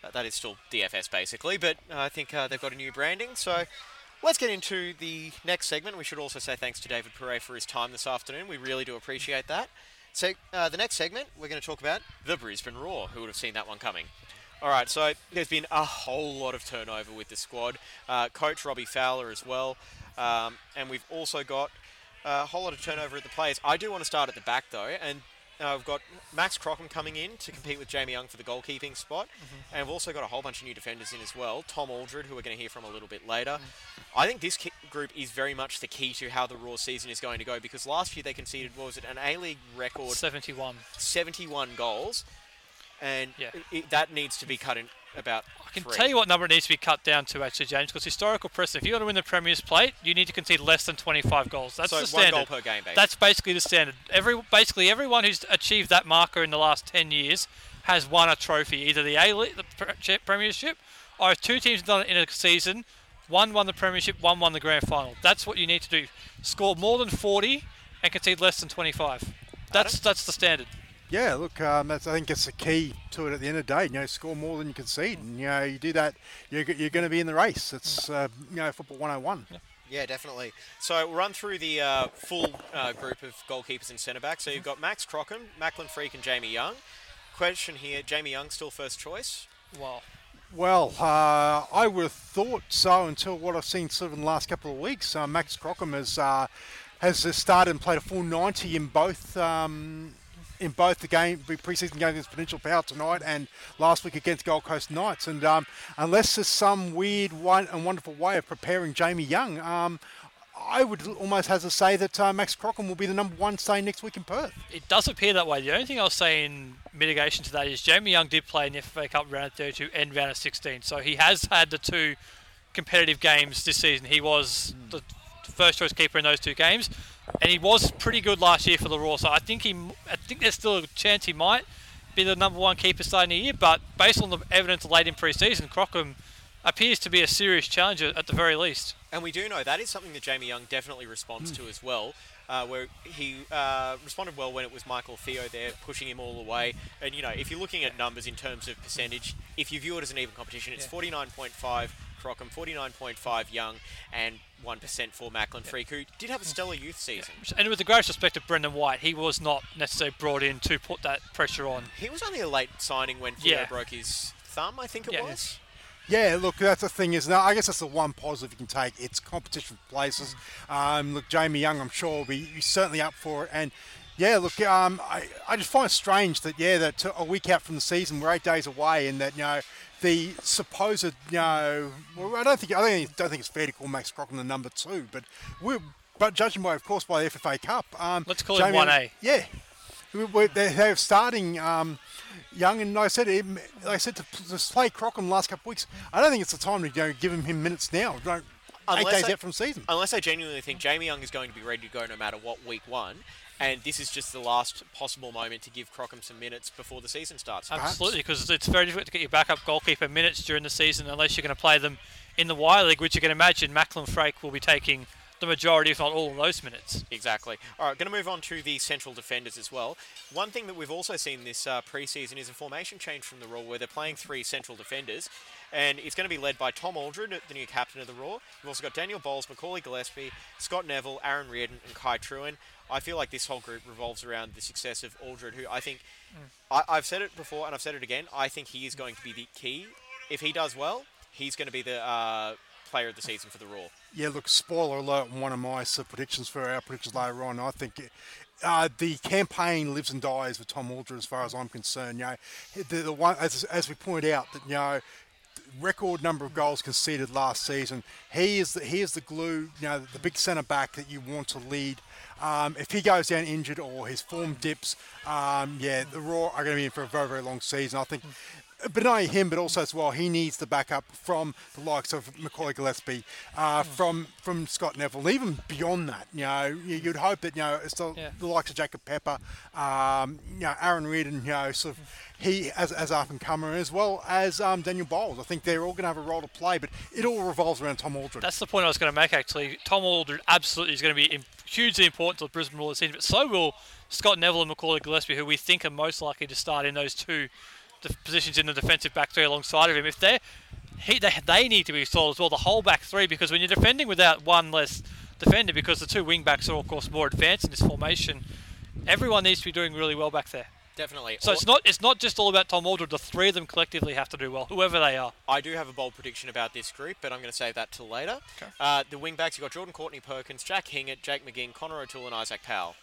uh, that is still DFS basically, but uh, I think uh, they've got a new branding. So let's get into the next segment. We should also say thanks to David Pourre for his time this afternoon. We really do appreciate that. So uh, the next segment, we're going to talk about the Brisbane Roar. Who would have seen that one coming? All right, so there's been a whole lot of turnover with the squad. Uh, Coach Robbie Fowler as well, um, and we've also got a whole lot of turnover at the players. I do want to start at the back though, and uh, we've got Max Crocombe coming in to compete with Jamie Young for the goalkeeping spot, and we've also got a whole bunch of new defenders in as well. Tom Aldred, who we're going to hear from a little bit later. I think this ki- group is very much the key to how the Roar season is going to go because last year they conceded what was it an A League record 71. 71 goals, and Yeah. i i- that needs to be cut in about. I can three. tell you what number it needs to be cut down to, actually, James, because historical precedent, if you want to win the Premier's plate, you need to concede less than 25 goals. That's so the one standard. goal per game, basically. That's basically the standard. Every basically everyone who's achieved that marker in the last 10 years has won a trophy, either the A League, the Premiership, or if two teams have done it in a season, one won the Premiership, one won the Grand Final. That's what you need to do. Score more than 40 and concede less than 25. That's that's the standard. Yeah, look, um, that's, I think it's the key to it at the end of the day. You know, score more than you concede. And, you know, you do that, you're, you're going to be in the race. It's, uh, you know, football 101. Yeah, Yeah, definitely. So we'll run through the uh, full uh, group of goalkeepers and centre backs. So you've got Max Crocombe, Macklin Freke, and Jamie Young. Question here: Jamie Young still first choice? Well, Well, uh, I would have thought so until what I've seen sort of in the last couple of weeks. Uh, Max Crocombe has uh, has started and played a full 90 in both um, in both the game the preseason game against Peninsula Power tonight and last week against Gold Coast Knights. And um, unless there's some weird one and wonderful way of preparing Jamie Young, um, I would almost have to say that uh, Max Crocombe will be the number one stay next week in Perth. it does appear that way. The only thing I'll say in mitigation to that is Jamie Young did play in the FA Cup round of 32 and round of 16, so he has had the two competitive games this season. He was the first choice keeper in those two games, and he was pretty good last year for the Roar. So I think he, I think there's still a chance he might be the number one keeper starting the year. But based on the evidence late in pre-season, Crocombe appears to be a serious challenger at the very least. And we do know that is something that Jamie Young definitely responds to as well. Uh, where he uh, responded well when it was Michael Theo there pushing him all the way. And you know, if you're looking at numbers in terms of percentage, if you view it as an even competition, it's 49.5 Crocombe, 49.5 Young, and 1% for Macklin Freke, who did have a stellar youth season. And with the greatest respect to Brendan White, he was not necessarily brought in to put that pressure on. He was only a late signing when Theo Yeah. broke his thumb, I think it Yeah. was. Yeah, look, that's the thing is, now I guess that's the one positive you can take. It's competition for places. Um, look, Jamie Young, I'm sure will be he's certainly up for it. And yeah, look, um, I, I just find it strange that yeah, that a week out from the season, we're eight days away, and that you know the supposed you know, well, I don't think I don't think, don't think it's fair to call Max Crocombe the number two, but we but judging by, of course, by the FFA Cup, um, Let's call him Jamie Young- 1A. Yeah, we- we- they're, they're starting um, young, and I said, like I said to, to play Crocombe the last couple of weeks. I don't think it's the time to you know, give him, him minutes now. Don't, eight Unless days I- out from season. Unless I genuinely think Jamie Young is going to be ready to go no matter what week one, and this is just the last possible moment to give Crocombe some minutes before the season starts. Absolutely, because it's very difficult to get your backup goalkeeper minutes during the season unless you're going to play them in the Y League, which you can imagine Macklin Freke will be taking the majority, if not all, of those minutes. Exactly. All right, going to move on to the central defenders as well. One thing that we've also seen this uh, pre-season is a formation change from the rule where they're playing three central defenders, and it's going to be led by Tom Aldred, the new captain of the Roar. You've also got Daniel Bowles, Macaulay Gillespie, Scott Neville, Aaron Reardon, and Kai Trewin. I feel like this whole group revolves around the success of Aldred, who I think I, I've said it before and I've said it again. I think he is going to be the key. If he does well, he's going to be the uh, player of the season for the Roar. Yeah, look, spoiler alert, one of my uh, predictions for our predictions later on, I think uh, the campaign lives and dies with Tom Aldred as far as I'm concerned. You know, the, the one, as, as we pointed out, that, you know, record number of goals conceded last season. He is the, he is the glue, you know, the big centre back that you want to lead. Um, if he goes down injured or his form dips, um, yeah, the Roar are going to be in for a very, very long season. I think, but not only him, but also as well, he needs the backup from the likes of Macaulay Gillespie, uh, from from Scott Neville, and even beyond that. You know, you- you'd hope that you know it's the, Yeah. the likes of Jacob Pepper, um, you know, Aaron Reardon, you know, sort of he as as up and comer, as well as um, Daniel Bowles. I think they're all going to have a role to play, but it all revolves around Tom Aldred. That's the point I was going to make, actually. Tom Aldred absolutely is going to be hugely important to the Brisbane Roar this season, but so will Scott Neville and Macaulay Gillespie, who we think are most likely to start in those two def- positions in the defensive back three alongside of him. If they're he, they, they need to be solid as well, the whole back three, because when you're defending without one less defender, because the two wing backs are, of course, more advanced in this formation, everyone needs to be doing really well back there. Definitely. So it's not it's not just all about Tom Aldred. The three of them collectively have to do well, whoever they are. I do have a bold prediction about this group, but I'm going to save that till later. Okay. Uh, the wing backs, you've got Jordan Courtney Perkins, Jack Hingert, Jake McGing, Connor O'Toole, and Isaac Powell.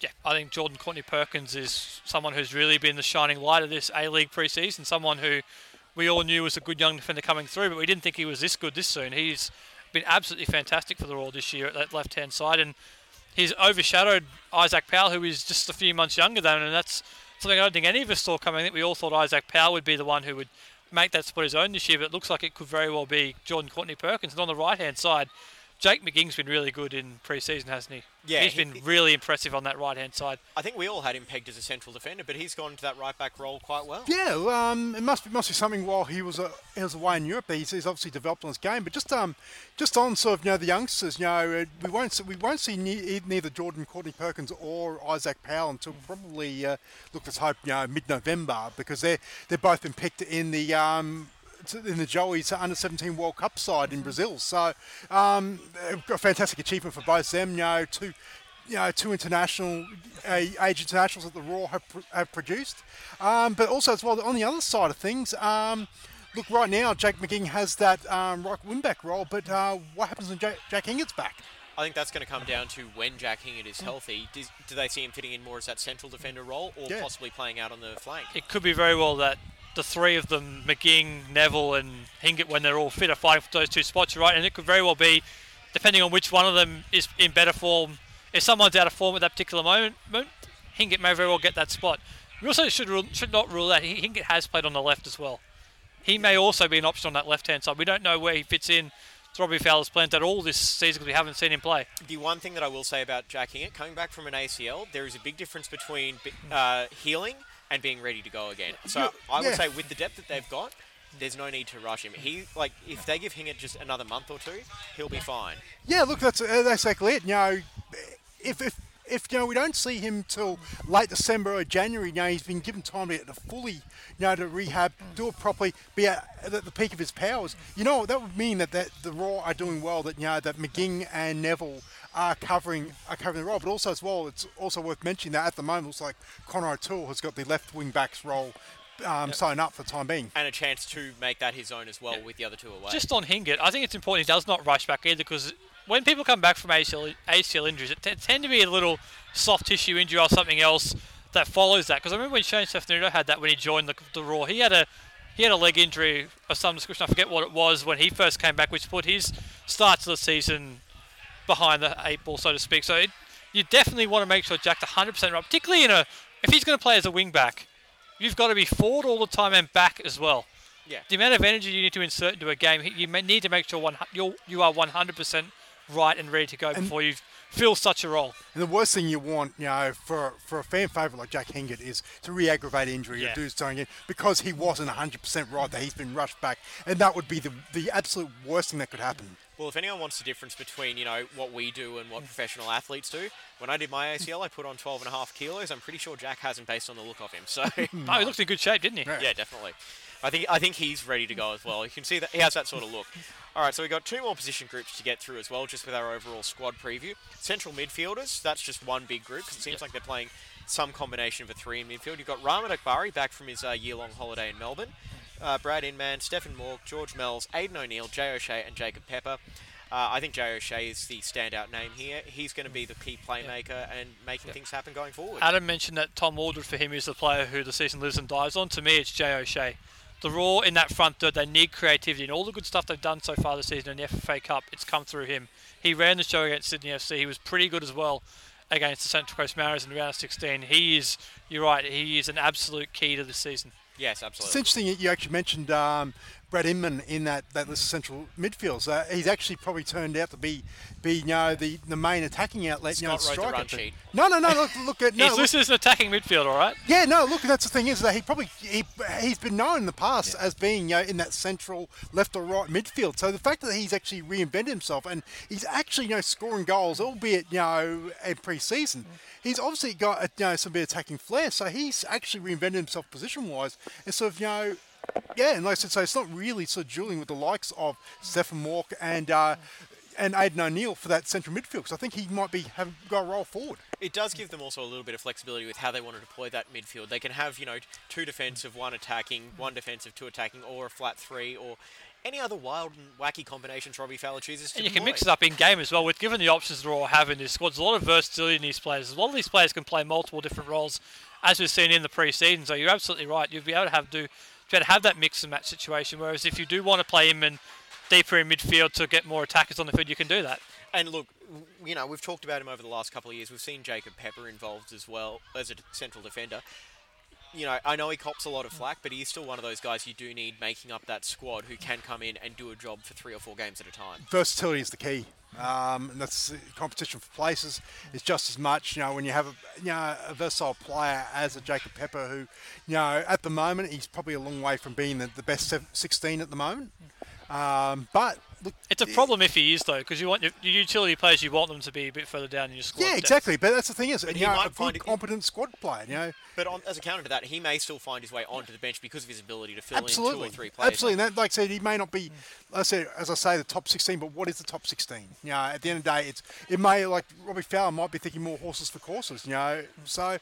Yeah, I think Jordan Courtney Perkins is someone who's really been the shining light of this A League preseason. Someone who we all knew was a good young defender coming through, but we didn't think he was this good this soon. He's been absolutely fantastic for the Royal this year at that left hand side, and he's overshadowed Isaac Powell, who is just a few months younger than him, and that's something I don't think any of us saw coming. I think we all thought Isaac Powell would be the one who would make that spot his own this year, but it looks like it could very well be Jordan Courtney Perkins. And on the right hand side, Jake McGing's been really good in pre-season, hasn't he? Yeah, he's he- been really impressive on that right hand side. I think we all had him pegged as a central defender, but he's gone to that right back role quite well. Yeah, um, it must be must be something while he was uh, he was away in Europe. He's, he's obviously developed on his game, but just um, just on sort of you know the youngsters, you know, uh, we won't see, we won't see ne- neither Jordan Courtney Perkins or Isaac Powell until probably uh, look let's hope you know mid November because they're they've both been picked in the um, to, in the Joey's under 17 World Cup side in Brazil. So um, a fantastic achievement for both them. You know, two, you know, two international uh, age internationals that the Roar have, have produced, um, but also as well on the other side of things. Um, Look, right now, Jack McGing has that um, right wing back role, but uh, what happens when Jack, Jack Hingert's back? I think that's going to come down to when Jack Hingert is healthy. Do, do they see him fitting in more as that central defender role, or Yeah. possibly playing out on the flank? It could be very well that the three of them, McGing, Neville, and Hingert, when they're all fit, are fighting for those two spots, right? And it could very well be, depending on which one of them is in better form. If someone's out of form at that particular moment, Hingert may very well get that spot. We also should rule, should not rule out Hingert has played on the left as well. He may also be an option on that left-hand side. We don't know where he fits in to Robbie Fowler's plans at all this season because we haven't seen him play. The one thing that I will say about Jack Hingert, coming back from an ACL, there is a big difference between uh, healing and being ready to go again. So Yeah, I would say with the depth that they've got, there's no need to rush him. He like if they give Hingert just another month or two, he'll be fine. Yeah, look, that's uh, that's exactly it. You know, if if if you know we don't see him till late December or January, you know he's been given time to, to fully, you know, to rehab, do it properly, be at, at the peak of his powers. You know that would mean that, that the Roar are doing well. That you know that McGing and Neville are covering are covering the role, but also as well, it's also worth mentioning that at the moment it looks like Connor O'Toole has got the left wing backs role. Um, sewn up for time being. And a chance to make that his own as well with the other two away. Just on Hingert, I think it's important he does not rush back either because when people come back from ACL, ACL injuries, it t- tend to be a little soft tissue injury or something else that follows that. Because I remember when Shane Stefanutto had that when he joined the, the Roar, he had a he had a leg injury of some description. I forget what it was when he first came back, which put his start to the season behind the eight ball, so to speak. So it, you definitely want to make sure Jack's 100% right, particularly in a if he's going to play as a wing back, you've got to be forward all the time and back as well yeah. the amount of energy you need to insert into a game, you may need to make sure one, you're, you are 100% right and ready to go before you fill such a role. And the worst thing you want, you know, for for a fan favourite like Jack Hingert is to re-aggravate injury Yeah. or do something again because he wasn't 100% right that he's been rushed back, and that would be the the absolute worst thing that could happen. Well, if anyone wants the difference between, you know, what we do and what professional athletes do, when I did my ACL, I put on 12 and a half kilos. I'm pretty sure Jack hasn't based on the look of him. So, [LAUGHS] Oh, he looked in good shape, didn't he? yeah, definitely. I think I think he's ready to go as well. You can see that he has that sort of look. All right, so we've got two more position groups to get through as well, just with our overall squad preview. Central midfielders, that's just one big group 'cause it seems like they're playing some combination of a three in midfield. You've got Rahmat Akbari back from his uh, year-long holiday in Melbourne. Uh, Brad Inman, Stephen Mauk, George Mells, Aidan O'Neill, Jay O'Shea, and Jacob Pepper. Uh, I think Jay O'Shea is the standout name here. He's going to be the key playmaker and making things happen going forward. Adam mentioned that Tom Aldred for him is the player who the season lives and dies on. To me, it's Jay O'Shea. The Roar in that front third, they need creativity, and all the good stuff they've done so far this season in the FFA Cup, it's come through him. He ran the show against Sydney FC. He was pretty good as well against the Central Coast Mariners in round 16. He is, you're right, he is an absolute key to this season. Yes, absolutely. It's interesting that you actually mentioned um, Brad Inman in that, that central midfield. Uh, he's actually probably turned out to be, be you know, the, the main attacking outlet. you know, Scott wrote the striker. run sheet. No, no, no. Look, look at [LAUGHS] no. He's listed as an attacking midfield, all right? Yeah, no. Look, that's the thing is that he probably he, he's been known in the past as being you know, in that central left or right midfield. So the fact that he's actually reinvented himself and he's actually you know scoring goals, albeit you know in pre-season, he's obviously got you know some bit of attacking flair. So he's actually reinvented himself position-wise and sort of you know. Yeah, and like I said, so it's not really sort of dueling with the likes of Stephen Mauk and uh, and Aidan O'Neill for that central midfield because I think he might be have got a roll forward. It does give them also a little bit of flexibility with how they want to deploy that midfield. They can have, you know, two defensive, one attacking, one defensive, two attacking, or a flat three, or any other wild and wacky combinations Robbie Fowler chooses to And you can mix it up in game as well. With given the options the Roar have in this squad, there's a lot of versatility in these players. A lot of these players can play multiple different roles, as we've seen in the pre-season. So you're absolutely right. You'll be able to have do be able to have that mix and match situation. Whereas if you do want to play him in deeper in midfield to get more attackers on the field, you can do that. And look, you know, we've talked about him over the last couple of years. We've seen Jacob Pepper involved as well as a central defender. You know, I know he cops a lot of flack, but he's still one of those guys you do need making up that squad who can come in and do a job for three or four games at a time. versatility is the key. Um, and that's competition for places is just as much. You know, when you have a you know a versatile player as a Jacob Pepper, who you know at the moment he's probably a long way from being the, the best 16 at the moment. Um, but look, It's a problem if he is though, because you want your, your utility players. You want them to be a bit further down in your squad. yeah, depth. exactly. But that's the thing is, you he know, might a find good, it- competent squad player. You know, But on, as a counter to that, he may still find his way onto the bench because of his ability to fill absolutely, in two or three players. absolutely. And that, like I said, he may not be, I said, as I say, the top 16. But what is the top 16? You know, at the end of the day, it's it may like Robbie Fowler might be thinking more horses for courses. You know, so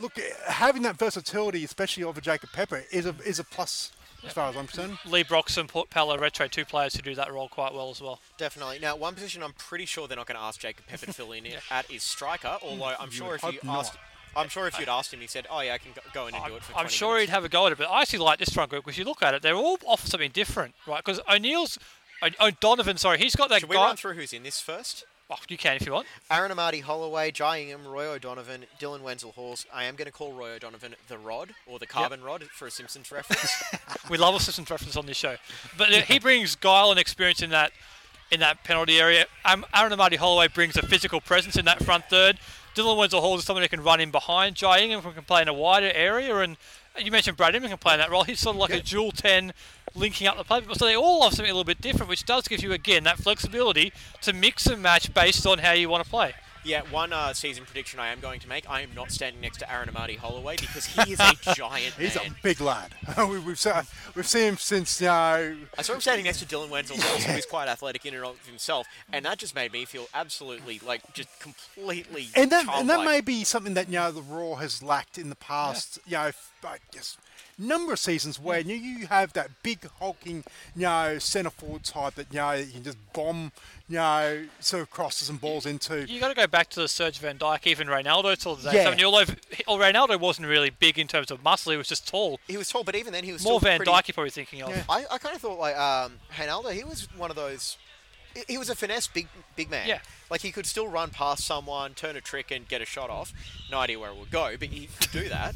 look, having that versatility, especially over Jacob Pepper, is a is a plus as far as I'm concerned. Lee Brox and Port Paulo Retre, two players who do that role quite well as well. Definitely. Now, one position I'm pretty sure they're not going to ask Jacob Pepper to fill in [LAUGHS] at is striker. Although I'm sure would if you not. asked, I'm sure if you'd asked him, he said, "Oh yeah, I can go- go in and do it for 20 I'm sure minutes." he'd have a go at it, but I actually like this front group because you look at it, they're all off something different, right? Because O'Neill's, O- O'Donovan, sorry, he's got that Should we guy. run through who's in this first? Oh, you can if you want. Aaron Amadi Holloway, Jai Ingham, Roy O'Donovan, Dylan Wenzel Halls. I am going to call Roy O'Donovan the Rod or the Carbon Rod for a Simpsons reference. [LAUGHS] [LAUGHS] We love a Simpsons reference on this show, but uh, he brings guile and experience in that in that penalty area. Um, Aaron Amadi Holloway brings a physical presence in that front third. Dylan Wenzel Halls is someone who can run in behind. Jai Ingham can play in a wider area, and you mentioned Brad Inman can play in that role. He's sort of like a dual ten, linking up the play. So they all have something a little bit different, which does give you again that flexibility to mix and match based on how you want to play. yeah, one uh, season prediction I am going to make. I am not standing next to Aaron Amadi Holloway because he is a [LAUGHS] giant He's man. a big lad. [LAUGHS] we, we've se- we've seen him since you know. I saw him standing next to Dylan Wenzel Halls, who is quite athletic in and of himself, and that just made me feel absolutely like just completely And that, and that may be something that you know the Roar has lacked in the past. You know, f- I guess number of seasons where you, you have that big hulking, you know, centre forward type that you know you can just bomb, you know, sort of crosses and balls into. You got to go back to the Serge Van Dijk, even Ronaldo till the Yeah. I mean, although although Ronaldo wasn't really big in terms of muscle, he was just tall. He was tall, but even then he was More still Van pretty, Dyke, you're probably thinking of. Yeah. I, I kind of thought like um, Ronaldo, he was one of those. He- He was a finesse big big man. Yeah. Like he could still run past someone, turn a trick, and get a shot off. No idea where it would go, but he could do that.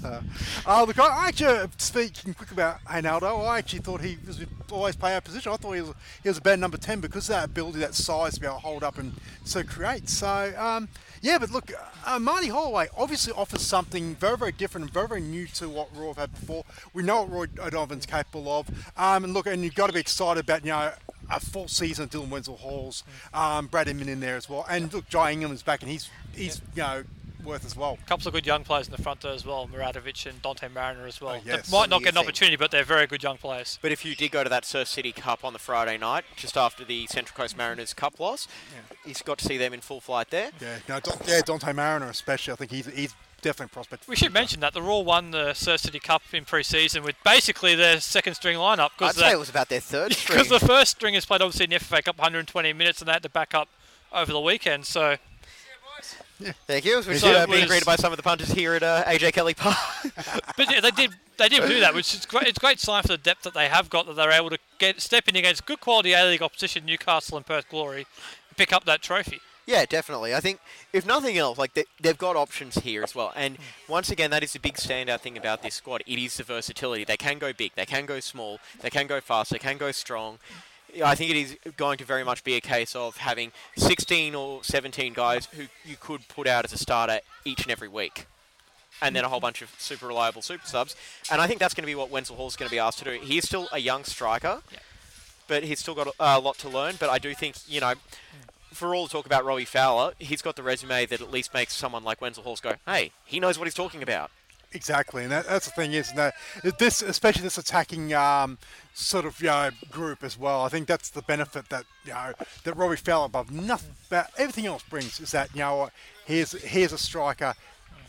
Oh, [LAUGHS] look, I I actually speaking quick about Ronaldo. I actually thought he was always play our position. I thought he was he was a better number ten because of that ability, that size to be able to hold up and so create. So um, yeah, but look, uh, Marty Holloway obviously offers something very very different and very very new to what Roar have had before. We know what Roy O'Donovan's capable of. Um, and look, and you've got to be excited about you know. A full season of Dylan Wenzel Halls, um, Brad Inman in there as well, and look, Jai Ingham is back, and he's he's you know worth as well. A couple of good young players in the front there as well, Muratovic and Dante Mariner as well. Oh, yes. They might not get an opportunity, but they're very good young players. But if you did go to that Surf City Cup on the Friday night, just after the Central Coast Mariners Cup loss, you got to see them in full flight there. Yeah, no, Don, yeah, Dante Mariner especially. I think he's he's definitely a prospect. We should mention that the Roar won the Surf City Cup in pre-season with basically their second string lineup I'd because say it was about their third [LAUGHS] string. because the first string has played obviously in the FFA Cup 120 minutes and they had to back up over the weekend. So yeah. Thank you. Which is So uh, being greeted by some of the punters here at uh, AJ Kelly Park. [LAUGHS] But yeah, they did they did do that, which is great. It's a great sign for the depth that they have got that they're able to get step in against good quality A League opposition, Newcastle and Perth Glory, and pick up that trophy. Yeah, definitely. I think if nothing else, like they, they've got options here as well. And once again, that is the big standout thing about this squad. It is the versatility. They can go big, they can go small, they can go fast, they can go strong. I think it is going to very much be a case of having 16 or 17 guys who you could put out as a starter each and every week. And then a whole bunch of super reliable super subs. And I think that's going to be what Wenzel Hall's going to be asked to do. He's still a young striker, Yeah. but he's still got a, a lot to learn. But I do think, you know, for all the talk about Robbie Fowler, he's got the resume that at least makes someone like Wenzel Halls go, hey, he knows what he's talking about. Exactly, and that, that's the thing isn't that this, especially this attacking um, sort of you know, group as well. I think that's the benefit that you know that Robbie Fowler above nothing, but everything else brings is that you know here's here's a striker,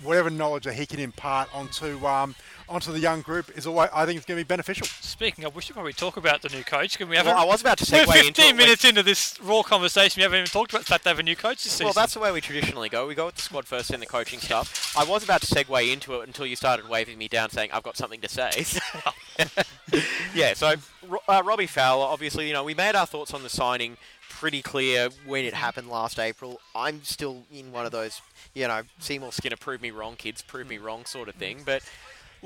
whatever knowledge that he can impart onto um, onto the young group is always I think it's going to be beneficial. Speaking of, we should probably talk about the new coach. Can we have Well, I was about to We're segue 15 into it. minutes into this Roar conversation. We haven't even talked about the fact they have a new coach this season. Well, that's the way we traditionally go. We go with the squad first, then the coaching stuff. I was about to segue into it until you started waving me down, saying I've got something to say. [LAUGHS] yeah. So uh, Robbie Fowler, obviously, you know, we made our thoughts on the signing pretty clear when it happened last April. I'm still in one of those, you know, Seymour Skinner, prove me wrong, kids, prove me wrong, sort of thing. But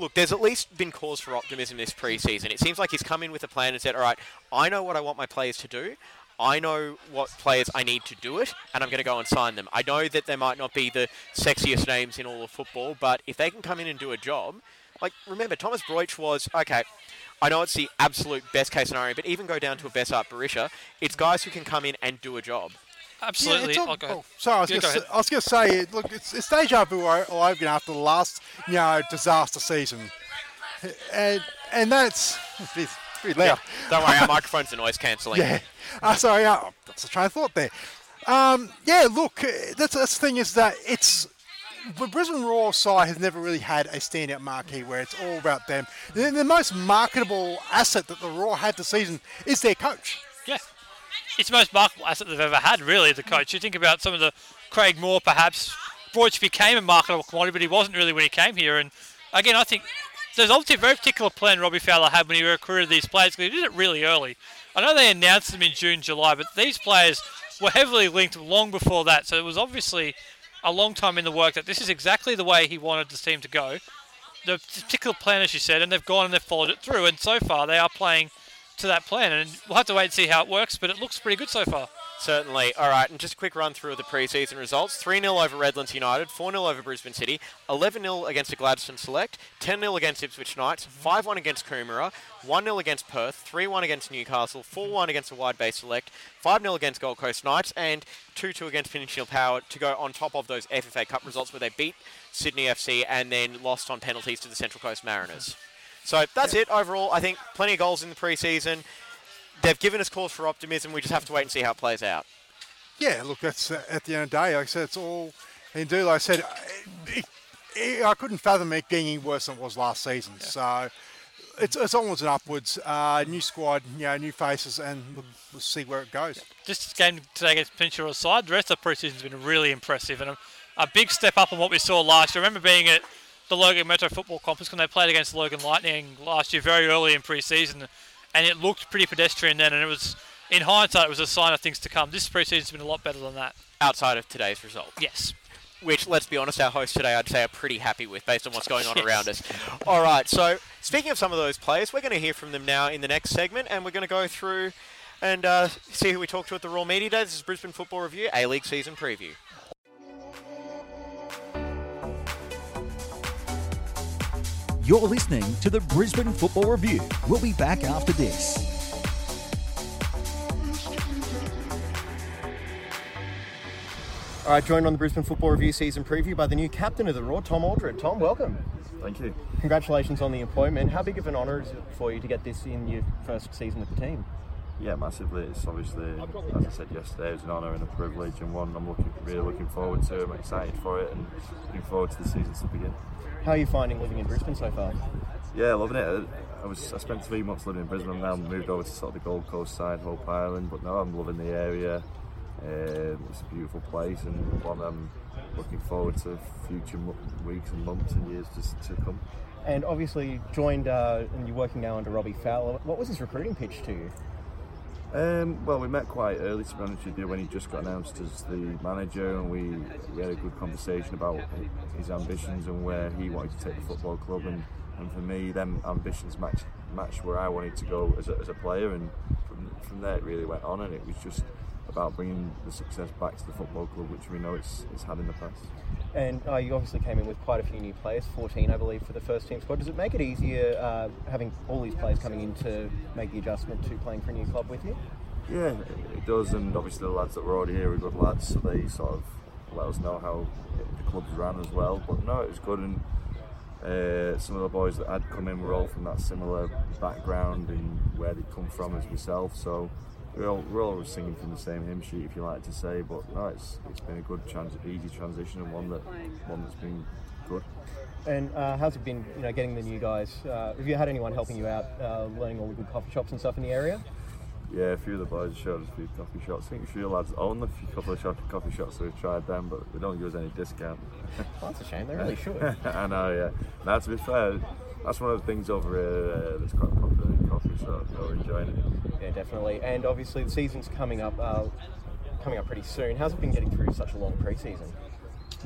look, there's at least been cause for optimism this preseason. It seems like he's come in with a plan and said, all right, I know what I want my players to do. I know what players I need to do it, and I'm going to go and sign them. I know that they might not be the sexiest names in all of football, but if they can come in and do a job, like remember Thomas Broich was okay. I know it's the absolute best case scenario, but even go down to a Besart Berisha, it's guys who can come in and do a job. Absolutely. Yeah, all- oh, sorry, I was Yeah, gonna go say, I was going to say, look, it's, it's deja vu all over again after the last, you know, disaster season, and and that's it's pretty- loud. Don't worry, our [LAUGHS] microphone's are noise cancelling. Yeah. Uh, sorry, uh, that's a train of thought there. Um, yeah, look, uh, that's, that's the thing is that it's the Brisbane Roar side has never really had a standout marquee where it's all about them. The, the most marketable asset that the Roar had this season is their coach. Yeah. It's the most marketable asset they've ever had, really, the coach. You think about some of the Craig Moore, perhaps. Broich became a marketable commodity, but he wasn't really when he came here. And again, I think there's obviously a very particular plan Robbie Fowler had when he recruited these players because he did it really early. I know they announced them in June, July, but these players were heavily linked long before that. So it was obviously a long time in the work that this is exactly the way he wanted the team to go. The particular plan, as you said, and they've gone and they've followed it through. And so far, they are playing to that plan. And we'll have to wait and see how it works, but it looks pretty good so far. Certainly. All right, and just a quick run through of the pre-season results. 3-0 over Redlands United, 4-0 over Brisbane City, 11-0 against the Gladstone Select, 10-0 against Ipswich Knights, 5-1 against Coomera, 1-0 against Perth, 3-1 against Newcastle, 4-1 against the Wide Bay Select, 5-0 against Gold Coast Knights, and 2-2 against Peninsula Power to go on top of those FFA Cup results where they beat Sydney FC and then lost on penalties to the Central Coast Mariners. So that's it overall. I think plenty of goals in the pre-season. They've given us cause for optimism. We just have to wait and see how it plays out. Yeah, look, that's uh, at the end of the day, like I said, it's all indeed. Like I said, it, it, I couldn't fathom it being any worse than it was last season. So it's, it's onwards and upwards. Uh, new squad, you know, new faces, and we'll, we'll see where it goes. Just this game today against Peninsula side, the rest of the preseason's been really impressive and a, a big step up on what we saw last year. I remember being at the Logan Metro Football Complex when they played against the Logan Lightning last year, very early in preseason, and it looked pretty pedestrian then. And it was, in hindsight, it was a sign of things to come. This preseason's been a lot better than that. Outside of today's result. Yes. which, let's be honest, our hosts today, I'd say, are pretty happy with based on what's going on [LAUGHS] Yes. around us. All right, so speaking of some of those players, we're going to hear from them now in the next segment, and we're going to go through and uh, see who we talked to at the Roar Media Day. This is Brisbane Football Review, A League season preview. You're listening to the Brisbane Football Review. We'll be back after this. All right, joined on the Brisbane Football Review season preview by the new captain of the Roar, Tom Aldred. Tom, welcome. Thank you. Congratulations on the appointment. How big of an honour is it for you to get this in your first season with the team? Yeah, massively. It's obviously, as I said yesterday, it's an honour and a privilege, and one I'm looking, really looking forward to. I'm excited for it, and looking forward to the season to begin. How are you finding living in Brisbane so far? Yeah, loving it. I- was I spent three months living in Brisbane. Now moved over to sort of the Gold Coast side, Hope Island. But now I'm loving the area. Um, it's a beautiful place, and one I'm looking forward to future mo- weeks and months and years just to come. And obviously joined, uh, and you're working now under Robbie Fowler. What was his recruiting pitch to you? Um, well, we met quite early, to be honest with you, when he just got announced as the manager, and we, we had a good conversation about his ambitions and where he wanted to take the football club. And, and for me, them ambitions matched matched where I wanted to go as a, as a player, and from, from there it really went on, and it was just about bringing the success back to the football club, which we know it's, it's had in the past. And uh, you obviously came in with quite a few new players, 14 I believe for the first team squad. Does it make it easier uh, having all these players coming in to make the adjustment to playing for a new club with you? Yeah, it does, and obviously the lads that were already here are good lads, so they sort of let us know how the club's ran as well. But no, it was good, and uh, some of the boys that had come in were all from that similar background and where they'd come from as myself. So we're all, we're all singing from the same hymn sheet, if you like to say. But no, it's it's been a good, trans- easy transition and one that one that's been good. And uh, how's it been, you know, getting the new guys? Uh, have you had anyone helping you out, uh, learning all the good coffee shops and stuff in the area? Yeah, a few of the boys showed us a few coffee shops. I think a few lads own a few couple of shop, coffee shops, so we've tried them, but they don't give us any discount. Well, that's a shame. They really [LAUGHS] should. I know, yeah. Now, to be fair, that's one of the things over here uh, that's quite popular in coffee, so we're enjoying it. yeah, definitely. And obviously, the season's coming up, uh, coming up pretty soon. How's it been getting through such a long pre-season?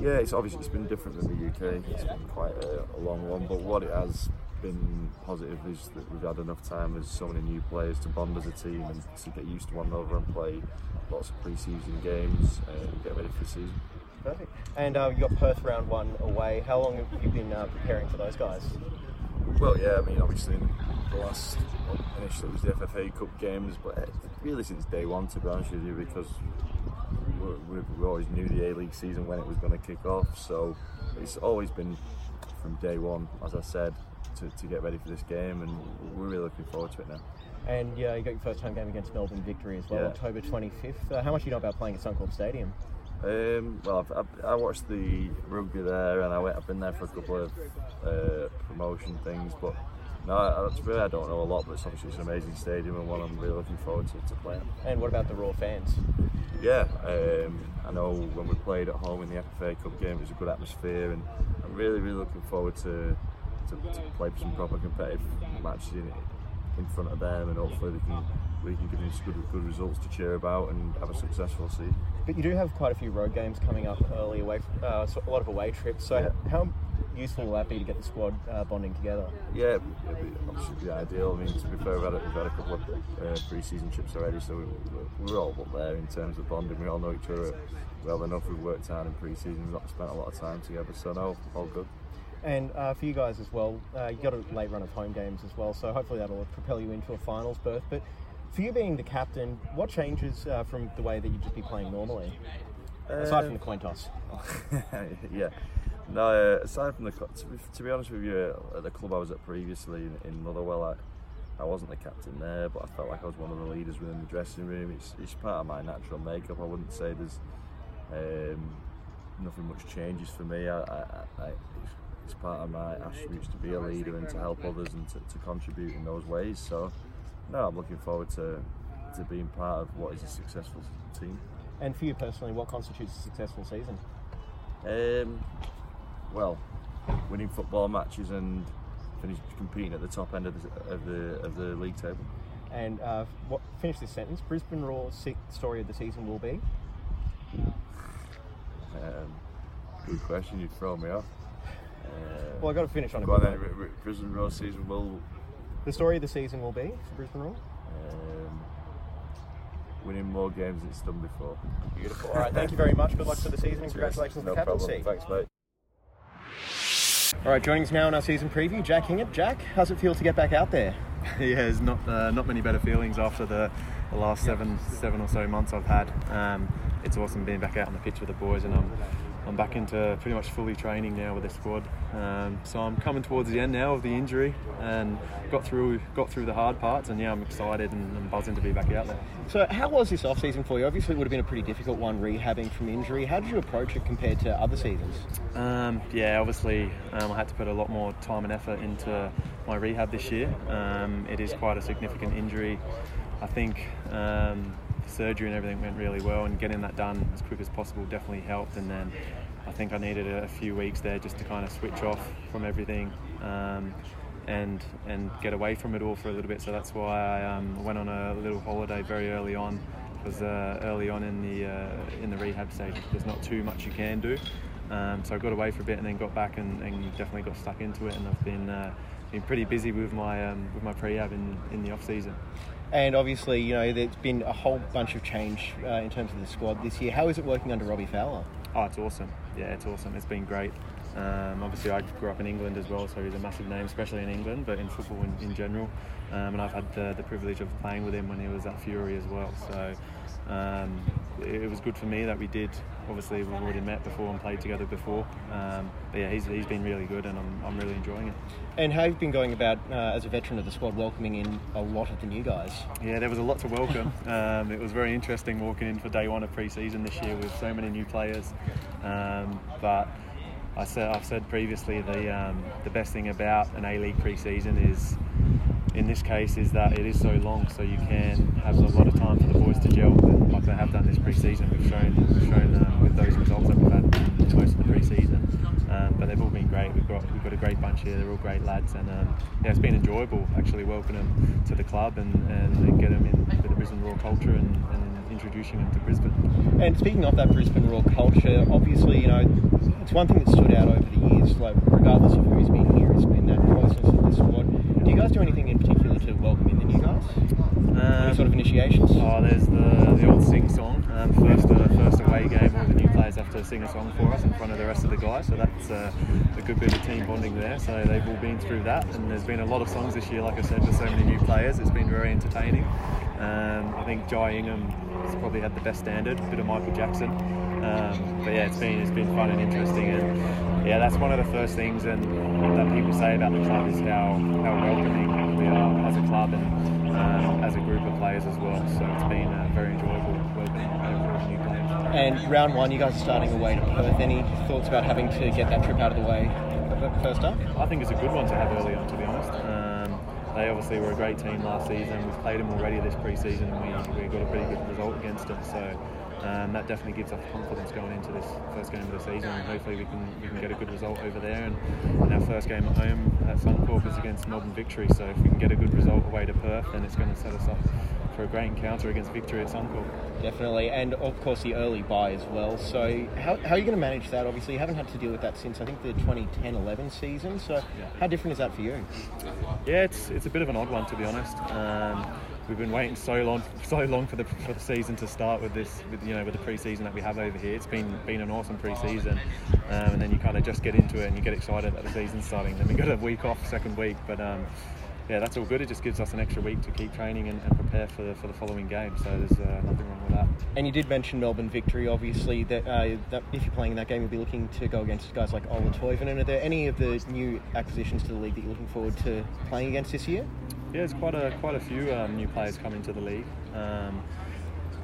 Yeah, it's obviously it's been different than the UK. It's been quite a, a long one, but what it has been positive is that we've had enough time as so many new players to bond as a team and to get used to one another and play lots of pre-season games and get ready for the season. Perfect. And uh, you got Perth round one away. How long have you been uh, preparing for those guys? Well, yeah, I mean, obviously the last initially it was the FFA Cup games, but really since day one, to be honest with you, because we, we always knew the A League season when it was going to kick off. So it's always been from day one, as I said, to, to get ready for this game, and we're really looking forward to it now. And yeah, you got your first home game against Melbourne victory as well, Yeah. October 25th. Uh, how much do you know about playing at Suncorp Stadium? Um, well, I've, I've, I watched the rugby there, and I went. I've been there for a couple of uh, promotion things, but no, I, I, to be fair, I don't know a lot. But it's obviously it's an amazing stadium and one I'm really looking forward to, to playing. And what about the Roar fans? Yeah, um, I know when we played at home in the FFA Cup game, it was a good atmosphere, and I'm really, really looking forward to to, to play some proper competitive matches in, in front of them, and hopefully we can we can give them some good, good results to cheer about and have a successful season. But you do have quite a few road games coming up early, away, uh, a lot of away trips. So Yeah. how useful will that be to get the squad uh, bonding together? Yeah, it'd be, obviously be ideal. I mean, to be fair, we've had a, we've had a couple of uh, pre-season trips already, so we, we're all up there in terms of bonding. We all know each other well enough. We've worked hard in pre-season. We've not spent a lot of time together, so no, all good. And uh, for you guys as well, uh, you got a late run of home games as well, so hopefully that'll propel you into a finals berth. But for you being the captain, what changes uh, from the way that you'd just be playing normally? Aside from the coin toss. [LAUGHS] yeah. No, uh, aside from the to be, to be honest with you, at the club I was at previously in, in Motherwell, I, I wasn't the captain there, but I felt like I was one of the leaders within the dressing room. It's, it's part of my natural makeup. I wouldn't say there's um, nothing much changes for me. I, I, I, it's, it's part of my attributes to be a leader and to help others and to, to contribute in those ways. So, no, I'm looking forward to to being part of what is a successful team. And for you personally, what constitutes a successful season? Um, well, winning football matches and finish competing at the top end of the of the, of the league table. And uh, what, finish this sentence. Brisbane Roar se- story of the season will be. Um, good question. You throw me off. Uh, Well, I got to finish on a go on then. R- Brisbane Roar season will The story of the season will be for Brisbane Roar. um, winning more games than it's done before. Beautiful. All right, thank you very much. Good luck for the season and congratulations on no the captaincy. problem. Thanks, mate. All right, joining us now in our season preview, Jack Hingert. Jack, how's it feel to get back out there? yeah, there's not uh, not many better feelings after the, the last seven seven or so months I've had. Um, it's awesome being back out on the pitch with the boys, and I'm I'm back into pretty much fully training now with the squad. Um, so I'm coming towards the end now of the injury, and got through got through the hard parts, and yeah, I'm excited and, and buzzing to be back out there. So, how was this off season for you? Obviously, it would have been a pretty difficult one rehabbing from injury. How did you approach it compared to other seasons? Um, yeah, obviously, um, I had to put a lot more time and effort into my rehab this year. Um, it is quite a significant injury. I think um, surgery and everything went really well, and getting that done as quick as possible definitely helped. And then I think I needed a, few weeks there just to kind of switch off from everything. Um, and and get away from it all for a little bit. So that's why I um, went on a little holiday very early on. Because uh, early on in the uh, in the rehab stage, there's not too much you can do. Um, so I got away for a bit and then got back and, and definitely got stuck into it. And I've been uh, been pretty busy with my um, with my prehab in in the off season. And obviously, you know, there's been a whole bunch of change uh, in terms of the squad this year. How is it working under Robbie Fowler? Oh, it's awesome. Yeah, it's awesome. It's been great. Um, obviously, I grew up in England as well, so he's a massive name, especially in England, but in football in, in general. Um, and I've had the, the privilege of playing with him when he was at Fury as well. So um, it, was good for me that we did. Obviously, we've already met before and played together before. Um, but yeah, he's, he's been really good, and I'm, I'm really enjoying it. And how you've you been going about, uh, as a veteran of the squad, welcoming in a lot of the new guys? Yeah, there was a lot to welcome. [LAUGHS] Um, it was very interesting walking in for day one of pre-season this year with so many new players. Um, but I said, I've said previously the um, the best thing about an A-League pre-season is, in this case, is that it is so long, so you can have a lot of time for the boys to gel, like they have done this pre-season. We've shown we've shown um, with those results that we've had most of the pre-season. Um, but they've all been great. We've got we've got a great bunch here. They're all great lads, and um, yeah, it's been enjoyable actually welcoming them to the club and, and get them in the Brisbane Roar culture and, and introducing them to Brisbane. And speaking of that Brisbane Roar culture, obviously, you know, it's one thing that stood out over the years, like regardless of who's been here, it's been that the squad. Do you guys do anything in particular to welcome in the new guys? Any Um, sort of initiations? Oh, there's the, the old sing song. Um, first, uh, first away game, all the new players have to sing a song for us in front of the rest of the guys, so that's uh, a good bit of team bonding there. So they've all been through that, and there's been a lot of songs this year, like I said, with so many new players. It's been very entertaining. Um, I think Jai Ingham has probably had the best standard, a bit of Michael Jackson. Um, but yeah, it's been it's been fun and interesting, and yeah, that's one of the first things and that people say about the club is how how welcoming we are as a club and um, as a group of players as well. So it's been uh, very enjoyable working with new players. And round one, you guys are starting away to Perth. Any thoughts about having to get that trip out of the way first up? I think it's a good one to have early on, to be honest. Um, they obviously were a great team last season. We've played them already this pre-season, and we, we got a pretty good result against them. So um, that definitely gives us confidence going into this first game of the season. And hopefully we can we can get a good result over there. And, and our first game at home at Suncorp is against Melbourne Victory. So if we can get a good result away to Perth, then it's going to set us up for a great encounter against Victory at Suncorp. Definitely, and of course the early buy as well. So how, how are you going to manage that? Obviously, you haven't had to deal with that since I think the 2010-11 season. So how different is that for you? Yeah, it's it's a bit of an odd one to be honest. Um, we've been waiting so long, so long for the for the season to start with this, with you know, with the pre-season that we have over here. It's been been an awesome pre-season, um, and then you kind of just get into it and you get excited that the season's starting. Then we got a week off, second week, but. Um, yeah, that's all good. It just gives us an extra week to keep training and, and prepare for the, for the following game. So there's uh, nothing wrong with that. And you did mention Melbourne victory. Obviously, that, uh, that if you're playing in that game, you'll be looking to go against guys like Ola Toivonen. Are there any of the new acquisitions to the league that you're looking forward to playing against this year? Yeah, there's quite a quite a few um, new players coming to the league. Um,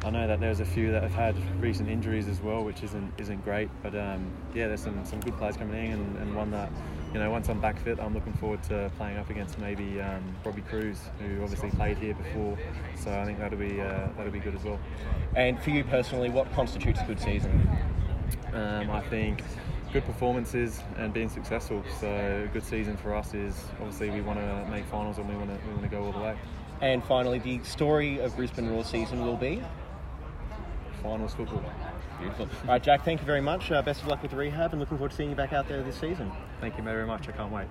I know that there's a few that have had recent injuries as well, which isn't isn't great. But um, yeah, there's some, some good players coming in, and, and one that you know once I'm back fit, I'm looking forward to playing up against maybe um, Robbie Kruse, who obviously played here before. So I think that'll be uh, that'll be good as well. And for you personally, what constitutes a good season? Um, I think good performances and being successful. So a good season for us is obviously we want to make finals and we want to we want to go all the way. And finally, the story of Brisbane Roar season will be finals football. Beautiful. All right, Jack. Thank you very much. Uh, best of luck with the rehab, and looking forward to seeing you back out there this season. Thank you very much. I can't wait.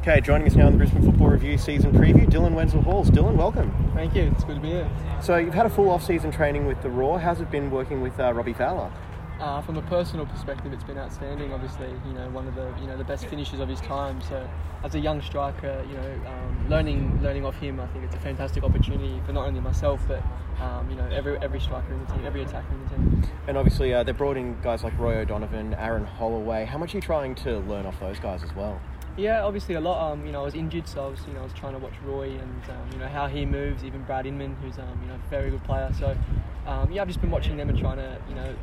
Okay, joining us now in the Brisbane Football Review season preview, Dylan Wenzel Halls. Dylan, welcome. Thank you. It's good to be here. So you've had a full off-season training with the Roar. How's it been working with uh, Robbie Fowler? Uh, from a personal perspective, it's been outstanding. Obviously, you know, one of the you know the best finishes of his time. So, as a young striker, you know, um, learning learning off him, I think it's a fantastic opportunity for not only myself but um, you know every every striker in the team, every attacker in the team. And obviously, uh, they brought in guys like Roy O'Donovan, Aaron Holloway. How much are you trying to learn off those guys as well? Yeah, obviously a lot. Um, you know, I was injured, so I was you know I was trying to watch Roy and um, you know how he moves. Even Brad Inman, who's um, you know a very good player. So um, yeah, I've just been watching them and trying to you know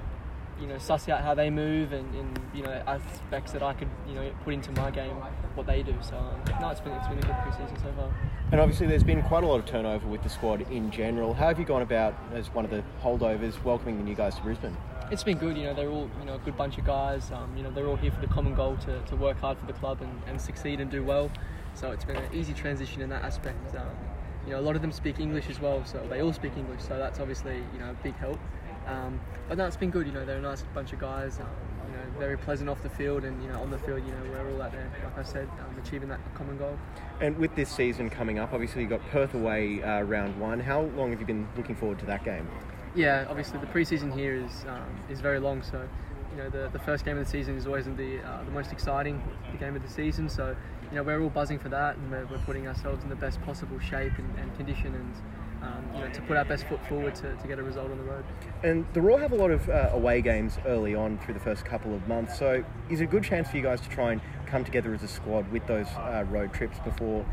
you know suss out how they move and, and you know aspects that I could you know put into my game what they do. So um, no, it's been it's been a good preseason so far. And obviously, there's been quite a lot of turnover with the squad in general. How have you gone about, as one of the holdovers, welcoming the new guys to Brisbane? It's been good, you know. They're all, you know, a good bunch of guys. Um, you know, they're all here for the common goal to, to work hard for the club and, and succeed and do well. So it's been an easy transition in that aspect. Um, you know, a lot of them speak English as well, so they all speak English. So that's obviously, you know, a big help. Um, but no, it's been good. You know, they're a nice bunch of guys. Um, you know, very pleasant off the field, and you know, on the field, you know, we're all out there, like I said, um, achieving that common goal. And with this season coming up, obviously you've got Perth away uh, round one. How long have you been looking forward to that game? Yeah, obviously the preseason here is um, is very long, so you know the, the first game of the season is always the uh, the most exciting the game of the season. So you know we're all buzzing for that, and we're, we're putting ourselves in the best possible shape and, and condition, and um, you know to put our best foot forward to, to get a result on the road. And the Roar have a lot of uh, away games early on through the first couple of months, so is it a good chance for you guys to try and come together as a squad with those uh, road trips before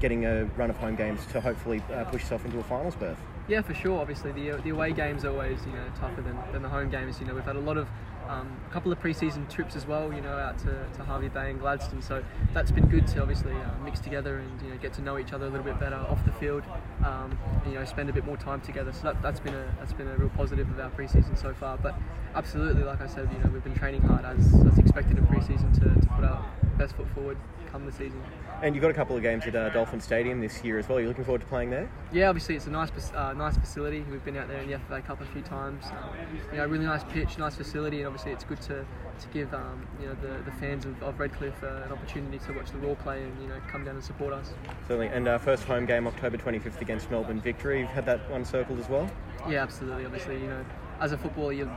getting a run of home games to hopefully uh, push yourself into a finals berth? Yeah, for sure. Obviously, the, the away games are always you know tougher than, than the home games. You know, we've had a lot of um, a couple of pre-season trips as well. You know, out to, to Hervey Bay and Gladstone. So that's been good to obviously uh, mix together and you know get to know each other a little bit better off the field. Um, and, you know, spend a bit more time together. So that, that's been a that's been a real positive of our pre-season so far. But absolutely, like I said, you know, we've been training hard as, as expected in pre-season to, to put our best foot forward come the season. And you've got a couple of games at uh, Dolphin Stadium this year as well. You're looking forward to playing there? Yeah, obviously it's a nice, uh, nice facility. We've been out there in the FFA Cup a few times. Um, you know, really nice pitch, nice facility, and obviously it's good to, to give um, you know the, the fans of, of Redcliffe uh, an opportunity to watch the Roar play and you know come down and support us. Certainly. And our first home game October 25th against Melbourne Victory. You've had that one circled as well? Yeah, absolutely. Obviously, you know, as a footballer, you,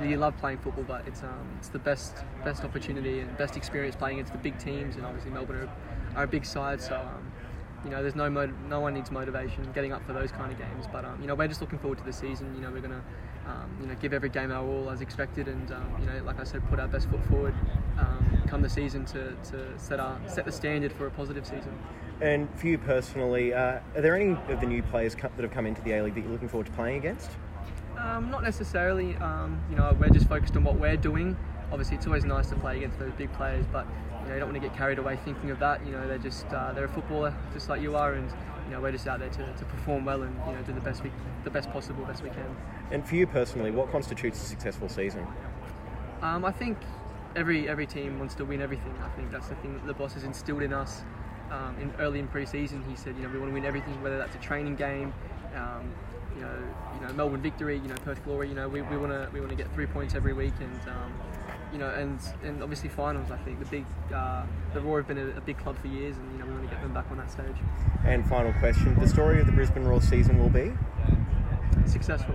you, you love playing football, but it's um, it's the best best opportunity and best experience playing against the big teams, and obviously Melbourne are, are a big side, so. Um, you know, there's no no one needs motivation getting up for those kind of games. But um, you know, we're just looking forward to the season. You know, we're gonna um, you know give every game our all as expected, and um, you know, like I said, put our best foot forward um, come the season to, to set our set the standard for a positive season. And for you personally, uh, are there any of the new players that have come into the A League that you're looking forward to playing against? Um, not necessarily. Um, you know, we're just focused on what we're doing. Obviously, it's always nice to play against those big players, but you know, you don't want to get carried away thinking of that. You know, they're just uh, they're a footballer just like you are, and you know, we're just out there to, to perform well and you know do the best we the best possible, best we can. And for you personally, what constitutes a successful season? Um, I think every every team wants to win everything. I think that's the thing that the boss has instilled in us. Um, in early in pre-season, he said, you know, we want to win everything, whether that's a training game, um, you know, you know, Melbourne victory, you know, Perth glory. You know, we, we want to we want to get three points every week, and um, you know, and and obviously finals. I think the big uh, the Roar have been a, a big club for years, and you know, we want to get them back on that stage. And final question: the story of the Brisbane Roar season will be Successful.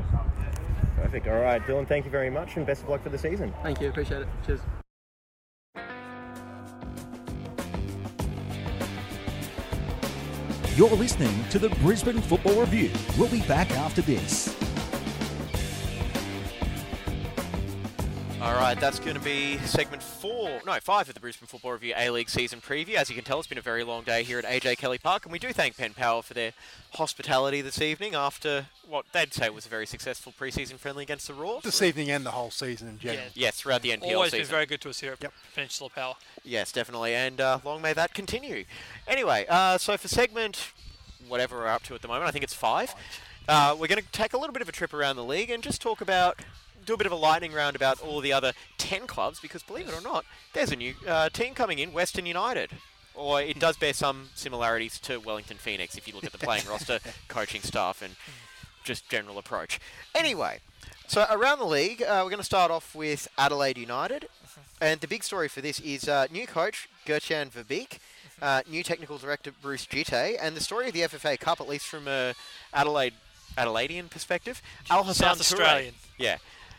perfect. All right, Dylan, thank you very much, and best of luck for the season. Thank you. Appreciate it. Cheers. You're listening to the Brisbane Football Review. We'll be back after this. All right, that's going to be segment four, no, five of the Brisbane Football Review A League season preview. As you can tell, it's been a very long day here at AJ Kelly Park, and we do thank Penn Power for their hospitality this evening after what they'd say was a very successful preseason friendly against the Roar. This evening and the whole season in general. Yes, throughout the NPL Always season. been very good to us here at Peninsula Power. Yes, definitely, and uh, long may that continue. Anyway, uh, so for segment whatever we're up to at the moment, I think it's five. Uh, we're going to take a little bit of a trip around the league and just talk about, do a bit of a lightning round about all the other ten clubs because believe it or not, there's a new uh, team coming in, Western United. Or it does bear some similarities to Wellington Phoenix if you look at the playing [LAUGHS] roster, coaching staff, and just general approach. Anyway, so around the league, uh, we're going to start off with Adelaide United. And the big story for this is uh, new coach Gertjan Verbeek, uh, new technical director Bruce Djite, and the story of the FFA Cup, at least from a Adelaide Adelaidean perspective, Al Hassan South Australian. Yeah.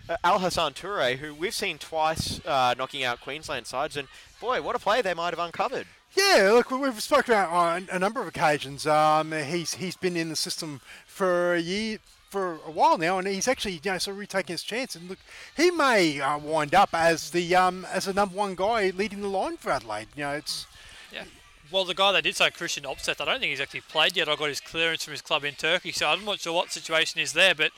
Uh, Al Hassan Toure, who we've seen twice uh, knocking out Queensland sides, and boy, what a play they might have uncovered. Yeah, look, we- we've spoken about on a number of occasions. Um, he's he's been in the system for a year, for a while now, and he's actually you know sort of retaking his chance. And look, he may uh, wind up as the um, as the number one guy leading the line for Adelaide. You know, it's Yeah. Well, the guy they did say, Kristian Opseth, I don't think he's actually played yet. I got his clearance from his club in Turkey, so I'm not sure what situation is there. But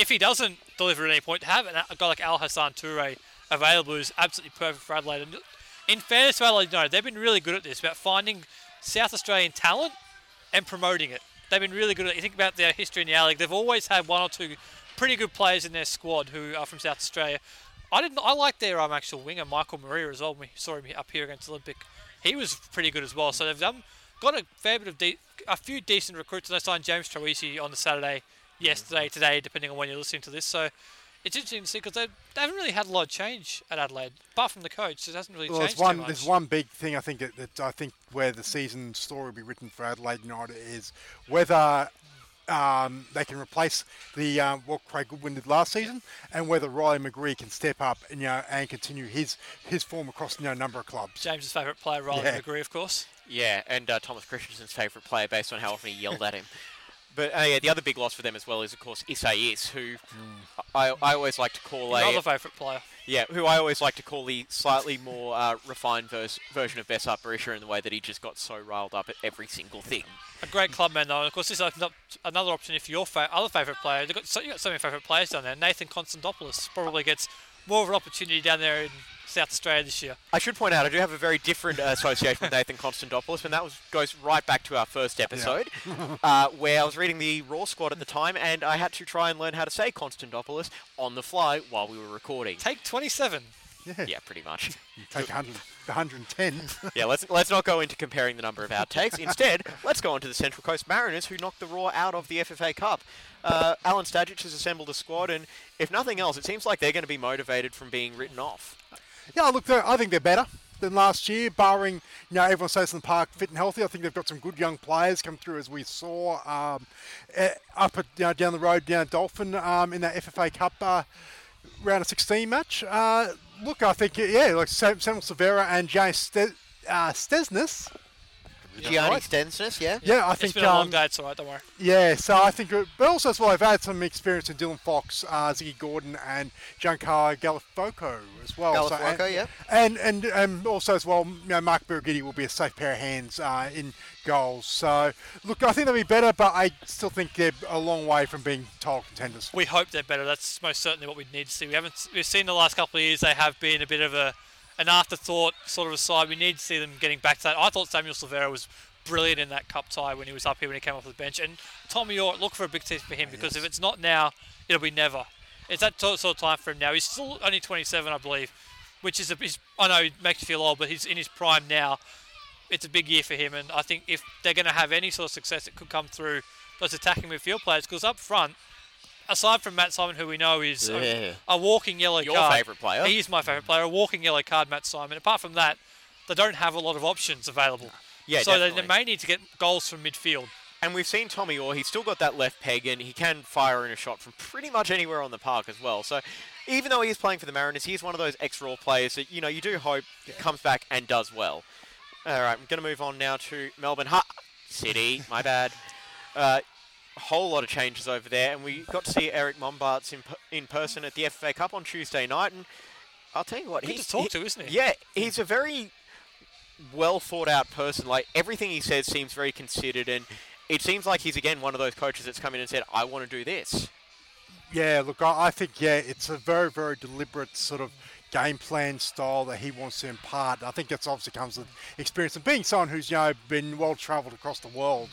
if he doesn't deliver at any point, to have a guy like Al Hassan Toure available is absolutely perfect for Adelaide. And in fairness to Adelaide, no, they've been really good at this about finding South Australian talent and promoting it. They've been really good at it. You think about their history in the League, they've always had one or two pretty good players in their squad who are from South Australia. I didn't. I like their um, actual winger, Michael Maria, as well. We saw him up here against Olympic. He was pretty good as well. So they've done, got a fair bit of de- a few decent recruits. And they signed James Troisi on the Saturday, yesterday, today, depending on when you're listening to this. So it's interesting to see because they, they haven't really had a lot of change at Adelaide, apart from the coach. It hasn't really well, changed there's one there's one big thing I think that, that I think where the season story will be written for Adelaide United is whether. Um, they can replace the um, what Craig Goodwin did last season, and whether Riley McGree can step up and you know and continue his his form across you know a number of clubs. James's favourite player, Riley Yeah. McGree, of course. Yeah, and uh, Thomas Christensen's favourite player based on how often he yelled at him. [LAUGHS] But uh, yeah, the other big loss for them as well is, of course, Isaías, who I, I always like to call a Another favourite player. yeah, who I always like to call the slightly more uh, refined vers- version of Besart Berisha in the way that he just got so riled up at every single thing. A great clubman though, and of course this opens up another option if your fa- other favourite player. You've got so, you got so many favourite players down there. Nathan Constantopoulos probably gets more of an opportunity down there in South Australia this year. I should point out I do have a very different uh, association with Nathan Constantopoulos, and that was goes right back to our first episode, [LAUGHS] uh, where I was reading the Roar squad at the time, and I had to try and learn how to say Constantopoulos on the fly while we were recording. Take 27. Yeah. Yeah, pretty much. [LAUGHS] You take 100, 110. [LAUGHS] yeah, let's let's not go into comparing the number of outtakes. Instead, let's go on to the Central Coast Mariners, who knocked the Roar out of the FFA Cup. Uh, Alen Stajcic has assembled a squad, and if nothing else, it seems like they're going to be motivated from being written off. Yeah, look, I think they're better than last year, barring you know everyone stays in the park fit and healthy. I think they've got some good young players come through, as we saw um, eh, up at, you know, down the road down at Dolphin um, in that FFA Cup uh, round of 16 match. Uh, look, I think yeah, like Samuel Silvera and Jay Ste- uh, Stesnes. Gianni right. Stensness, yeah? Yeah, I It's think been a long um, day, it's alright, don't worry. Yeah, so I think, it- but also as well, I've had some experience in Dylan Fox, uh, Ziggy Gordon, and Giancarlo Gallifuoco as well. So- and, yeah. And and and also as well, you know, Mark Birighitti will be a safe pair of hands uh, in goals. So look, I think they'll be better, but I still think they're a long way from being title contenders. We hope they're better. That's most certainly what we need to see. We haven't we've seen the last couple of years they have been a bit of a an afterthought sort of a side. We need to see them getting back to that. I thought Samuel Silvera was brilliant in that cup tie when he was up here when he came off the bench. And Tommy Oar, look for a big test for him ah, because if it's not now, it'll be never. It's that sort of time for him now. He's still only 27, I believe, which is a. He's, I know it makes you feel old, but he's in his prime now. It's a big year for him, and I think if they're going to have any sort of success, it could come through those attacking midfield players. Because up front, aside from Matt Simon, who we know is Yeah. a, a walking yellow Your card, favourite player. He is my favourite player. A walking yellow card, Matt Simon. Apart from that, they don't have a lot of options available. Yeah, so they, they may need to get goals from midfield. And we've seen Tommy Oar, he's still got that left peg and he can fire in a shot from pretty much anywhere on the park as well. So even though he is playing for the Mariners, he's one of those ex-Roar players that, you know, you do hope comes back and does well. All right, I'm going to move on now to Melbourne ha- City. My bad. Uh, a whole lot of changes over there, and we got to see Erick Mombaerts in, in person at the FA Cup on Tuesday night, and I'll tell you what, Good he's to talk he- to, isn't he? Yeah, he's a very well thought out person. Like everything he says seems very considered, and it seems like he's again one of those coaches that's come in and said, "I want to do this." Yeah, look, I, I think yeah, it's a very very deliberate sort of game plan style that he wants to impart. I think that's obviously comes with experience and being someone who's you know been well travelled across the world.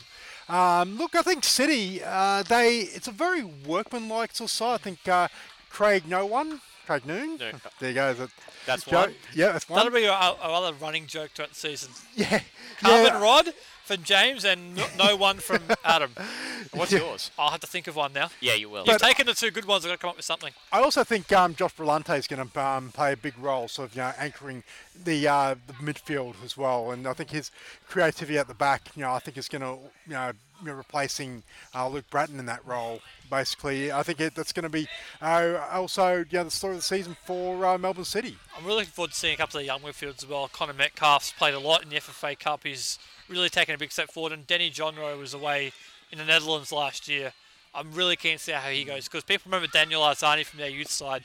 Um, look, I think City, uh, they it's a very workmanlike sort of side. I think uh, Craig No One, Craig Noone. No. [LAUGHS] There you go. That, That's one. Yeah, that's one. That'll be our, our other running joke throughout the season. yeah, Carbon yeah. Rod from James and no, no [LAUGHS] one from Adam. What's Yeah. yours? I'll have to think of one now. Yeah, you will. You've taken the two good ones. I've got to come up with something. I also think um, Josh Brillante is going to um, play a big role, sort of you know, anchoring the uh, the midfield as well. And I think his creativity at the back, you know, I think is going to you know, replacing uh, Luke Brattan in that role. Basically, I think it, that's going to be uh, also you know, the story of the season for uh, Melbourne City. I'm really looking forward to seeing a couple of the young midfielders as well. Connor Metcalfe's played a lot in the FFA Cup. He's really taken a big step forward. And Denis Genreau was away in the Netherlands last year. I'm really keen to see how he goes because people remember Daniel Arzani from their youth side.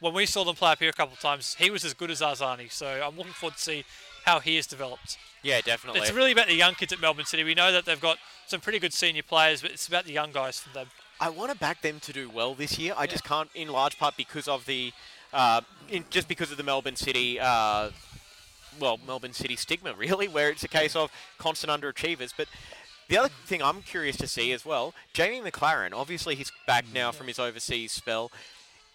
When we saw them play up here a couple of times, he was as good as Arzani. So I'm looking forward to see how he has developed. Yeah, definitely. It's really about the young kids at Melbourne City. We know that they've got some pretty good senior players, but it's about the young guys from them. I want to back them to do well this year. I just can't, in large part because of the, uh, in, just because of the Melbourne City, uh, well, Melbourne City stigma, [LAUGHS] really, where it's a case of constant underachievers. But the other thing I'm curious to see as well, Jamie Maclaren. Obviously, he's back now from his overseas spell.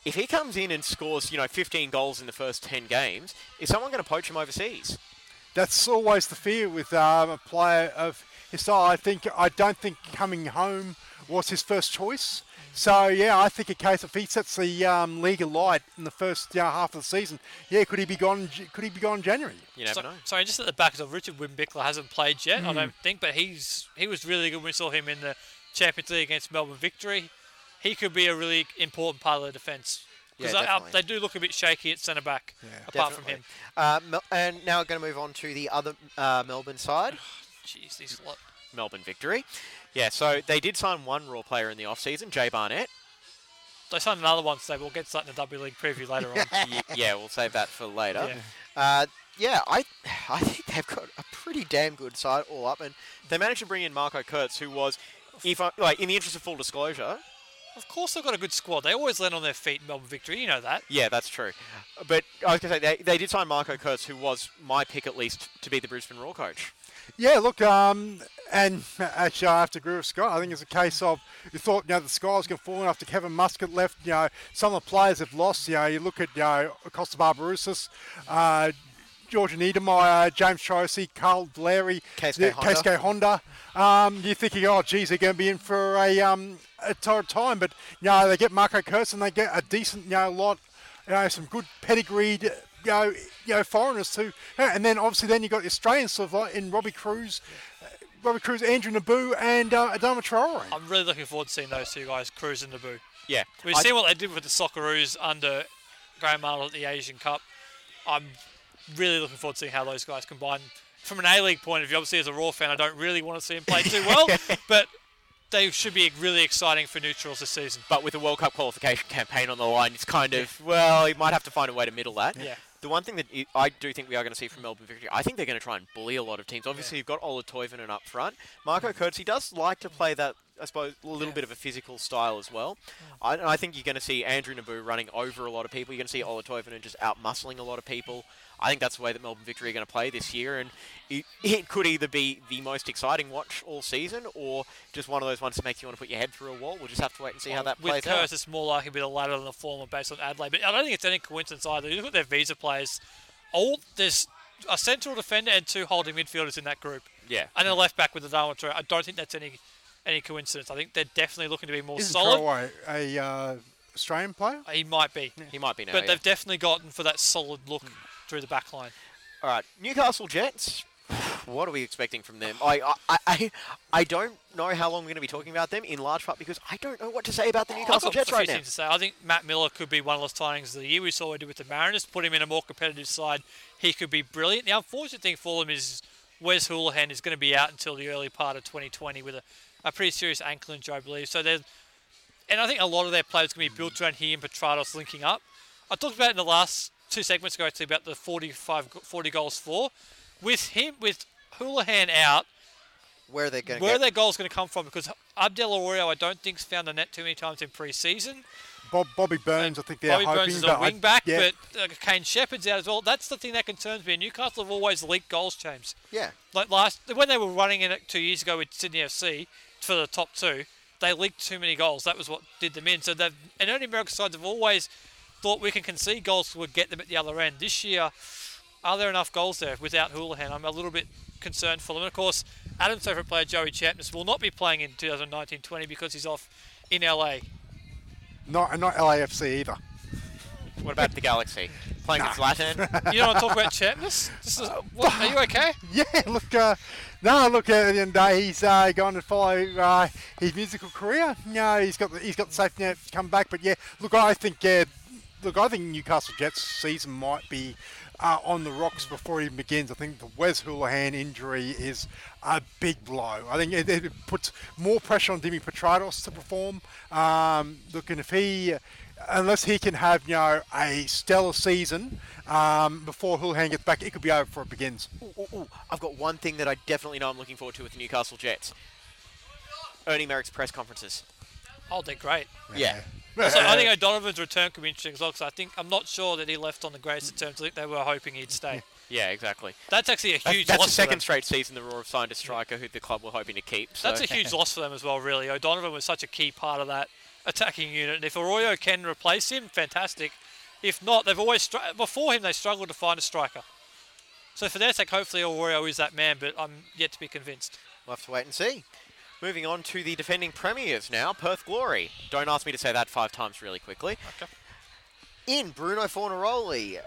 If he comes in and scores, you know, 15 goals in the first 10 games, is someone going to poach him overseas? That's always the fear with um, a player of his style. I think I don't think coming home was his first choice. So yeah, I think a case if he sets the um, league alight in the first you know, half of the season, yeah, could he be gone? Could he be gone in January? You never So, know. sorry, just at the back of Richard Windbichler hasn't played yet, I Hmm. don't think, but he's he was really good. when We saw him in the Champions League against Melbourne Victory. He could be a really important part of the defence because Yeah, they, they do look a bit shaky at centre back. apart from him, Uh, Mel- and now we're going to move on to the other uh, Melbourne side. [SIGHS] jeez, these lot. Melbourne victory. Yeah, so they did sign one Roar player in the off-season, Jay Barnett. They signed another one, so we'll get that in the W League preview later on. [LAUGHS] Yeah, we'll save that for later. Yeah. Uh, yeah, I I think they've got a pretty damn good side all up, and they managed to bring in Marco Kurz, who was, if I, like in the interest of full disclosure, Of course, they've got a good squad. They always land on their feet in Melbourne Victory. You know that. yeah, that's true. But I was going to say they, they did sign Marco Kurz, who was my pick at least to be the Brisbane Roar coach. Yeah, look, um, and [LAUGHS] actually, I have to agree with Scott. I think it's a case of you thought, you know, the sky was going to fall after Kevin Muscat left. You know, some of the players have lost. You know, you look at, you know, Kosta Barbarouses, uh, Georg Niedermeier, James Tracy, Carl KSK the- Honda. Honda. Um, you're thinking, oh, geez, they're going to be in for a, um, a torrid time. But, you know, they get Marco Kurz and they get a decent, you know, lot, you know, some good pedigreed, you know, you know, foreigners too. And then obviously then you got the Australians sort of like in Robbie Kruse, uh, Robbie Kruse, Andrew Nabbout, and uh, Adama Traore. I'm really looking forward to seeing those two guys Kruse in Nabbout. Yeah. We've I- seen what they did with the Socceroos under Graham Arnold at the Asian Cup. I'm really looking forward to seeing how those guys combine. From an A League point of view, obviously as a Roar fan, I don't really want to see them play too well, [LAUGHS] but they should be really exciting for neutrals this season. But with a World Cup qualification campaign on the line, it's kind of, well, you might have to find a way to middle that. Yeah. The one thing that i- do think we are going to see from Melbourne Victory, I think they're going to try and bully a lot of teams. Obviously, you've got Ola Toivonen up front. Marco Kurz, he does like to play that, I suppose, a little bit of a physical style as well. I, I think you're going to see Andrew Nabbout running over a lot of people. You're going to see Ola Toivonen just out muscling a lot of people. I think that's the way that Melbourne Victory are going to play this year, and it, it could either be the most exciting watch all season or just one of those ones that makes you want to put your head through a wall. We'll just have to wait and see how that With plays out. Curtis, it's more likely to be the latter than the former based on Adelaide. But I don't think it's any coincidence either. You look at their visa players, all there's a central defender and two holding midfielders in that group. Yeah. And a left back with the Darwin Traore. I don't think that's any any coincidence. I think they're definitely looking to be more Isn't solid. Traore a uh, Australian player? He might be. He might be now. But yeah. they've definitely gotten for that solid look through the back line. All right, Newcastle Jets. What are we expecting from them? I, I, I, I don't know how long we're going to be talking about them. In large part because I don't know what to say about the Newcastle Jets right now. to say. I think Matt Millar could be one of those signings of the year. We saw what he did with the Mariners. Put him in a more competitive side. He could be brilliant. The unfortunate thing for them is Wes Hoolahan is going to be out until the early part of 2020 with a, a pretty serious ankle injury, I believe. So there's, and I think a lot of their players going to be built around he and Petratos linking up. I talked about in the last two segments ago actually about the 45, 40 goals for. With him, with Hoolahan out, Where are they going to where are their goals going to come from? Because Abdiel Arroyo, I don't think's found the net too many times in pre-season. Bob, Bobby Burns, I think they're Bobby hoping. Burns is but a I- wing back, yeah. but uh, Kaine Sheppard's out as well. That's the thing that concerns me. Newcastle have always leaked goals, James. Yeah. Like last when they were running in it two years ago with Sydney FC for the top two, they leaked too many goals. That was what did them in. So they've and only American sides have always thought we can concede goals would get them at the other end. This year, are there enough goals there without Hoolahan? I'm a little bit concerned for them. And of course, Adam's favourite player Joey Champness will not be playing in 2019-20 because he's off in LA. Not, not LAFC either. What about the Galaxy? Playing with Zlatan? [LAUGHS] You don't want to talk about Champness? This is, what, are you okay? [LAUGHS] Yeah, look, uh, no, look. At the end of the day, he's uh, going to follow uh, his musical career. No, he's got the, he's got the safety net to come back. But yeah, look, I think yeah, look, I think Newcastle Jets season might be uh, on the rocks before it even begins. I think the Wes Hoolahan injury is a big blow. I think it, it puts more pressure on Dimi Petratos to perform. Um, look, and if he unless he can have you know a stellar season um, before Hoolahan gets back, it could be over before it begins. Ooh, ooh, ooh. I've got one thing that I definitely know I'm looking forward to with the Newcastle Jets. Ernie Merrick's press conferences. Oh, they're great. Yeah. Also, I think [LAUGHS] O'Donovan's return could be interesting as well, 'cause I think I'm not sure that he left on the greatest of terms. I think they were hoping he'd stay. [LAUGHS] Yeah, exactly. That's actually a That- huge that's loss the for second them. straight season the Roar have signed a striker who the club were hoping to keep. So. That's a huge [LAUGHS] loss for them as well, really. O'Donovan was such a key part of that attacking unit. And if Arroyo can replace him, fantastic. If not, they've always str- before him they struggled to find a striker. So for their sake, hopefully Arroyo is that man, but I'm yet to be convinced. We'll have to wait and see. Moving on to the defending premiers now, Perth Glory. Don't ask me to say that five times really quickly. Okay. In Bruno Fornaroli,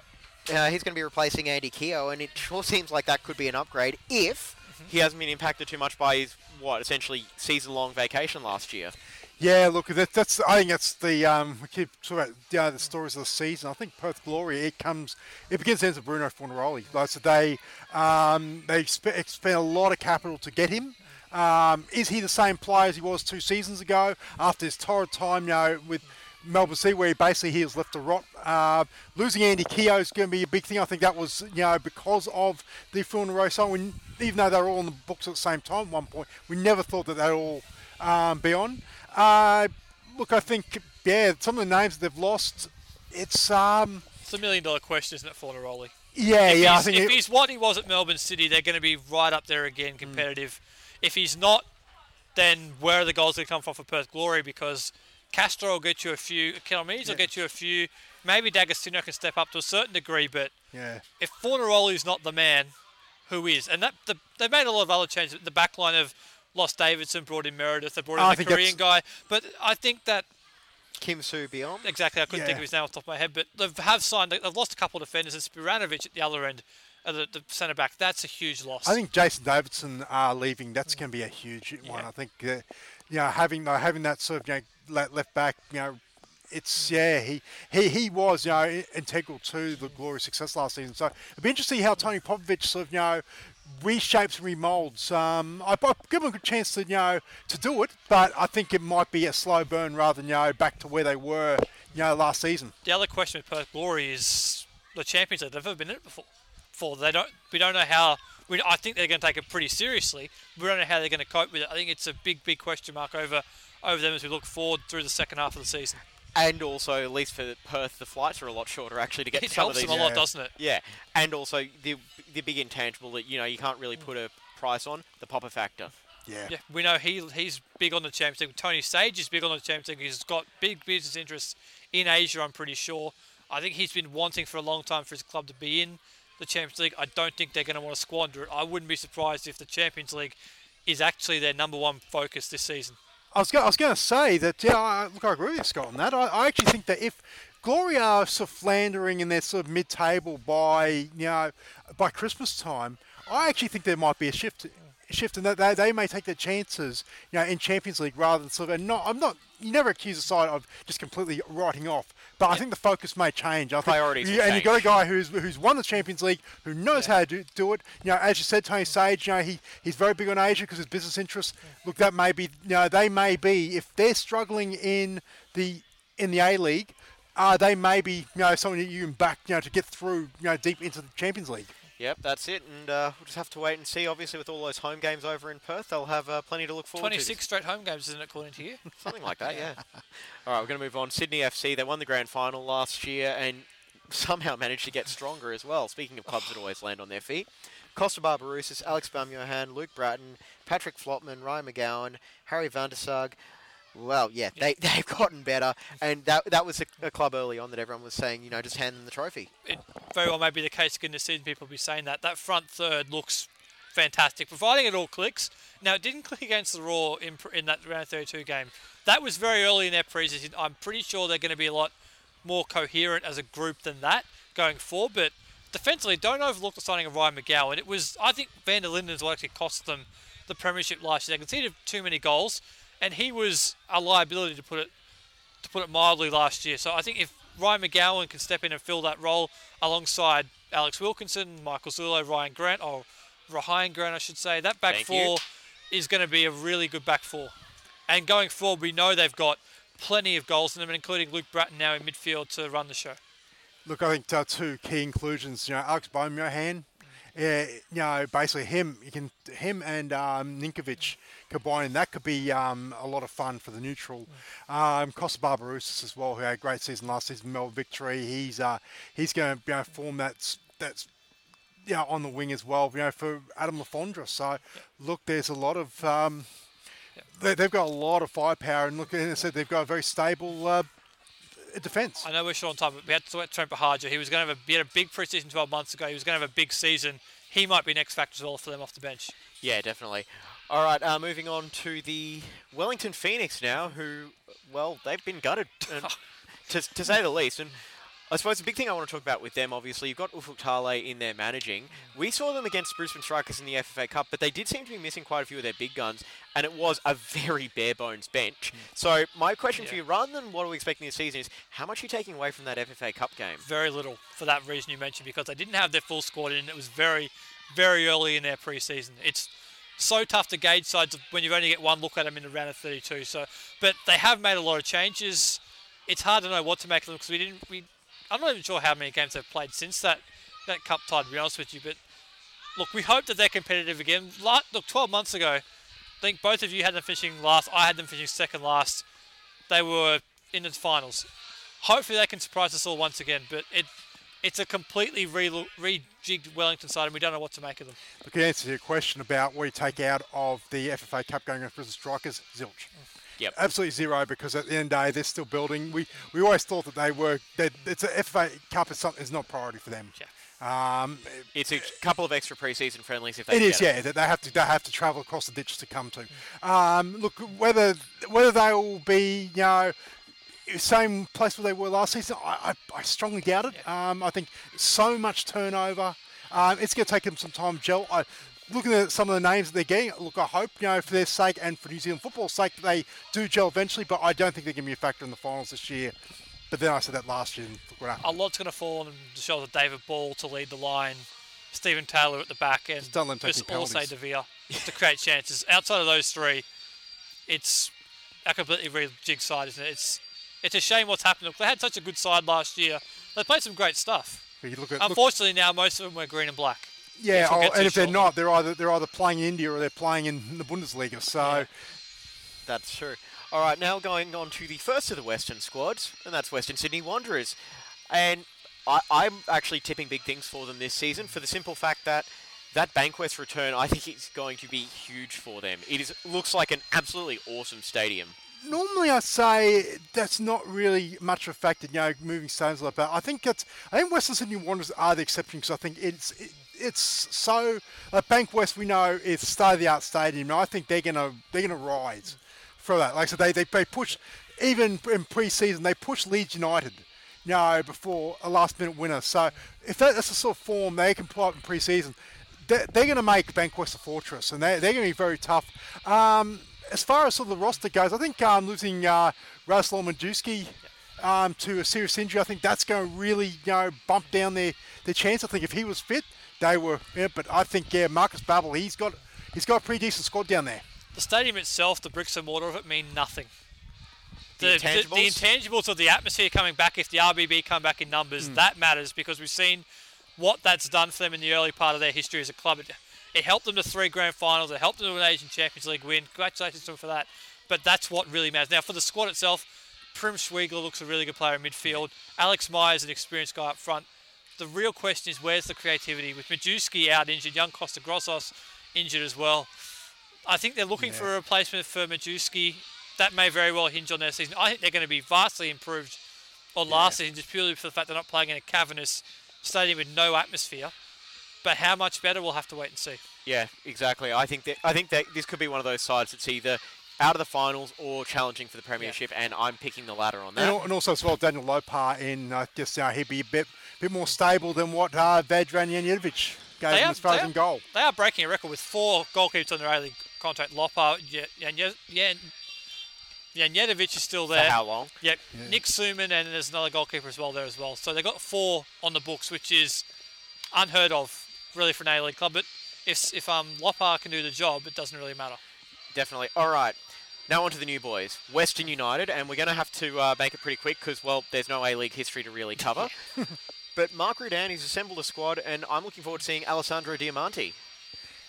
uh, he's going to be replacing Andy Keogh, and it sure seems like that could be an upgrade if he hasn't been impacted too much by his what essentially season-long vacation last year. Yeah, look, that, that's I think that's the um, we keep talking about you know, the stories of the season. I think Perth Glory it comes it begins and ends with Bruno Fornaroli. Like so they um, they sp- spent a lot of capital to get him. Um, is he the same player as he was two seasons ago after his torrid time, you know, with Melbourne City, where he basically he was left to rot. Uh, losing Andy Keogh is going to be a big thing. I think that was, you know, because of the Fornaroli song. We, even though they were all in the books at the same time at one point, we never thought that they'd all um, be on. Uh, look, I think, yeah, some of the names that they've lost, it's um, It's a million dollar question, isn't it, Fornaroli? Yeah, if yeah, I think if it- he's what he was at Melbourne City, they're going to be right up there again, competitive. If he's not, then where are the goals going to come from for Perth Glory? Because Castro will get you a few, Kilometres will get you a few. Maybe D'Agostino can step up to a certain degree, but Yeah. if Fornaroli's not the man, who is? And that the, they made a lot of other changes. The back line of lost Davidson, brought in Meredith, they brought in I the Korean guy. But I think that Kim Soo Beyond. exactly, I couldn't think of his name off the top of my head, but they have signed. They've lost a couple of defenders, and Spiranovic at the other end, uh, the, the centre back. That's a huge loss. I think Jason Davidson uh, leaving. That's going to be a huge one. Yeah. I think, uh, you know, having uh, having that sort of you know, left back, you know, it's yeah, he he, he was you know integral to the glorious success last season. So it'd be interesting to see how Tony Popovic sort of you know reshapes and remolds. Um, I, I give him a good chance to you know to do it, but I think it might be a slow burn rather than you know back to where they were you know last season. the other question with Perth Glory is the Champions League. They've never been in it before. For they don't, we don't know how. We, I think they're going to take it pretty seriously. We don't know how they're going to cope with it. I think it's a big, big question mark over over them as we look forward through the second half of the season. And also, at least for Perth, the flights are a lot shorter actually to get It to some helps of them these. a lot, Yeah. doesn't it? Yeah, and also the the big intangible that you know you can't really put a price on the Popper factor. Yeah. Yeah, we know he he's big on the Champions League. Tony Sage is big on the Champions League. He's got big business interests in Asia. I'm pretty sure. I think he's been wanting for a long time for his club to be in the Champions League. I don't think they're going to want to squander it. I wouldn't be surprised if the Champions League is actually their number one focus this season. I was, go- I was going to say that, yeah, I, look, I agree with Scott, on that. I, I actually think that if Glory are sort of floundering in their sort of mid-table by, you know, by Christmas time, I actually think there might be a shift, shift in that they, they may take their chances, you know, in Champions League rather than sort of, and not, I'm not, you never accuse a side of just completely writing off, but I think the focus may change. I think Priorities you- will and you've got a guy who's who's won the Champions League, who knows how to do, do it. You know, as you said, Tony Sage, you know, he, he's very big on Asia because his business interests. Look, that may be, you know, they may be if they're struggling in the in the A League, uh, they may be, you know, someone you can back, you know, to get through, you know, deep into the Champions League. Yep, that's it, and uh, we'll just have to wait and see. Obviously, with all those home games over in Perth, they'll have uh, plenty to look forward to. 26 straight home games, isn't it, according to you? [LAUGHS] Something like that, [LAUGHS] yeah. All right, we're going to move on. Sydney FC, they won the grand final last year and [LAUGHS] somehow managed to get stronger as well. Speaking of clubs that always land on their feet, Kosta Barbarouses, Alex Baumjohann, Luke Brattan, Patrick Flottmann, Ryan McGowan, Harry van der Saag. Well, yeah, they, [LAUGHS] they've gotten better, and that, that was a, a club early on that everyone was saying, you know, just hand them the trophy. it very well may be the case again this season. People will be saying that. That front third looks fantastic, providing it all clicks. Now, it didn't [LAUGHS] click against the Roar in, in that round 32 game. That was very early in their preseason. I'm pretty sure they're going to be a lot more coherent as a group than that going forward. But defensively, don't overlook the signing of Ryan McGowan. It was, I think, Van der Linden is what actually cost them the premiership last year. They conceded too many goals, and he was a liability to put it to put it mildly last year. So I think if Ryan McGowan can step in and fill that role alongside Alex Wilkinson, Michael Zullo, Ryan Grant, or Ryan Grant, I should say, that back Thank you. four is going to be a really good back four. And going forward, we know they've got plenty of goals in them, including Luke Brattan now in midfield to run the show. Look, I think uh, two key inclusions. You know, Alex Baumjohann, yeah, you know, basically him, you can him and um, Ninkovic combining. That could be um, a lot of fun for the neutral. Um, Kosta Barbarouses as well, who had a great season last season, Mel victory. He's uh, he's going to you know, form that that's you know, on the wing as well. You know, for Adam Le Fondre. So look, there's a lot of um, they, they've got a lot of firepower, and look, as I said, they've got a very stable uh, defence. I know we're short on time, but we had to talk Trent Buhagiar. He was going to have a, he had a big preseason 12 months ago. He was going to have a big season. He might be next factor as well for them off the bench. Yeah, definitely. All right, uh, moving on to the Wellington Phoenix now, who, well, they've been gutted, and, [LAUGHS] to, to say the least. And I suppose the big thing I want to talk about with them, obviously, you've got Ufuk Talay in there managing. We saw them against Brisbane Strikers in the FFA Cup, but they did seem to be missing quite a few of their big guns, and it was a very bare bones bench. So my question for you, rather than what are we expecting this season, is how much are you taking away from that FFA Cup game? Very little for that reason you mentioned because they didn't have their full squad in. It was very, very early in their preseason. It's so tough to gauge sides when you only get one look at them in the round of 32. So, but they have made a lot of changes. It's hard to know what to make of them because we didn't. We I'm not even sure how many games they've played since that that cup tie. To be honest with you, but look, we hope that they're competitive again. La look, 12 months ago, I think both of you had them finishing last. I had them finishing second last. They were in the finals. Hopefully, they can surprise us all once again. But it it's a completely re, re- rejigged Wellington side, and we don't know what to make of them. Look, in answer to your question about what you take out of the FFA Cup going against Brisbane Strikers, zilch. Yep. Absolutely zero because at the end of the day they're still building. We we always thought that they were. That it's a FFA Cup is something is not priority for them. Yeah. Um, It's a couple of extra preseason friendlies if they it can is, get yeah. That they have to they have to travel across the ditch to come to. Um, look, whether whether they will be, you know, same place where they were last season, I, I, I strongly doubt it. Um, I think so much turnover. Um, it's going to take them some time to gel. I, looking at some of the names that they're getting, look, I hope, you know, for their sake and for New Zealand football's sake, that they do gel eventually. But I don't think they're going to be a factor in the finals this year. But then I said that last year. And look what happened. A lot's going to fall on the shoulders of David Ball to lead the line, Stephen Taylor at the back end, Just don't let him take just any also penalties. De Vere to create chances. Outside of those three, it's a completely rejigged side, isn't it? It's it's a shame what's happened. They had such a good side last year. They played some great stuff. But you look at, look, Unfortunately, now most of them wear green and black. Yeah, we'll oh, and if they're not, they're either they're either playing in India or they're playing in the Bundesliga. So That's true. All right, now going on to the first of the Western squads, and that's Western Sydney Wanderers. And I, I'm actually tipping big things for them this season for the simple fact that that Bankwest return, I think, is going to be huge for them. It is looks like an absolutely awesome stadium. Normally I say that's not really much of a factor. You know, moving stones like that. I think it's I think Western Sydney Wanderers are the exception because I think it's it, it's so like Bank West we know is state of the art stadium. And I think they're gonna they're gonna rise for that. Like I said, they they, they push even in pre-season they push Leeds United. You know, before a last-minute winner. So if that, that's the sort of form they can pull up in pre-season, they're going to make Bankwest a fortress, and they're, they're going to be very tough. Um, as far as sort of the roster goes, I think um, losing uh, Radoslaw Majewski um, to a serious injury, I think that's going to really you know bump down their, their chance. I think if he was fit, they were. Yeah, but I think yeah, Marcus Babbel, he's got he's got a pretty decent squad down there. The stadium itself, the bricks and mortar of it, mean nothing. The the, intangibles? the intangibles of the atmosphere coming back, if the RBB come back in numbers, Hmm. that matters because we've seen what that's done for them in the early part of their history as a club. It, it helped them to three grand finals. It helped them to an Asian Champions League win. Congratulations to them for that. But that's what really matters. Now, for the squad itself, Pirmin Schwegler looks a really good player in midfield. Alex Meier, an experienced guy up front. The real question is where's the creativity? With Majewski out injured, young Kosta Grozos injured as well. I think they're looking for a replacement for Majewski. That may very well hinge on their season. I think they're going to be vastly improved on last season just purely for the fact they're not playing in a cavernous stadium with no atmosphere. But how much better, we'll have to wait and see. Yeah, exactly. I think that I think that this could be one of those sides that's either out of the finals or challenging for the premiership, and I'm picking the latter on that. al- and also as well, Daniel Lopar in just guess uh, he'd be a bit bit more stable than what uh, Vedran Janjetovic gave him as far as in goal. They are breaking a record with four goalkeepers on their A-League contract. Lopar, Jan- Jan- Janjetovic is still there. For there. how long? Yep. Nick Suman and there's another goalkeeper as well there as well. So they've got four on the books, which is unheard of, really, for an A-League club. But if if um Lopar can do the job, it doesn't really matter. Definitely. All right. Now on to the new boys, Western United, and we're going to have to uh, make it pretty quick because, well, there's no A-League history to really cover. [LAUGHS] but Mark Rudan, he's assembled a squad, and I'm looking forward to seeing Alessandro Diamanti.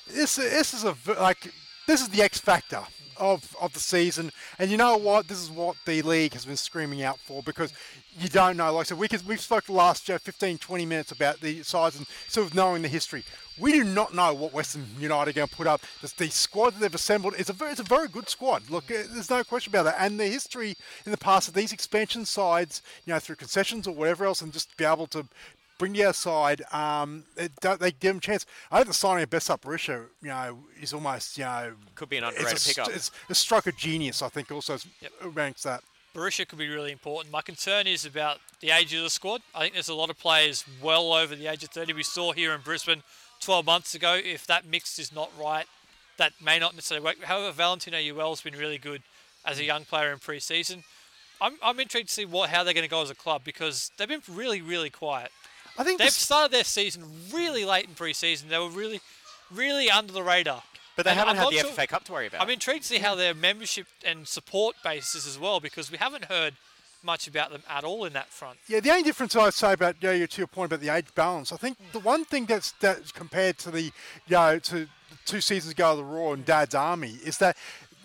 This this is a v- like this is the X factor of of the season, and you know what? This is what the league has been screaming out for because you don't know. Like I said, we we've spoke the last uh, 15, 20 minutes about the sides and sort of knowing the history. We do not know what Western United are going to put up. The, the squad that they've assembled is a very, it's a very good squad. Look, uh, there's no question about that. And the history in the past of these expansion sides, you know, through concessions or whatever else, and just be able to bring the outside. Um, it, do- they give them a chance. I think the signing of Besart Berisha, you know, is almost, you know, Could be an it's underrated a, st- pickup. It's a stroke of genius, I think, also is- ranks that. Berisha could be really important. My concern is about the age of the squad. I think there's a lot of players well over the age of 30. We saw here in Brisbane 12 months ago. If that mix is not right, that may not necessarily work. However, Valentino Yuel has been really good as a young player in pre-season. I'm, I'm intrigued to see what how they're going to go as a club because they've been really, really quiet. I think They've this- started their season really late in pre-season. They were really, really under the radar. But they And haven't I'm had the sure- FFA Cup to worry about. I'm intrigued to see how their membership and support base is as well because we haven't heard much about them at all in that front. Yeah, the only difference I'd say about you know, to your point about the age balance, I think the one thing that's that's compared to the you know to two seasons ago of the Roar and Dad's Army is that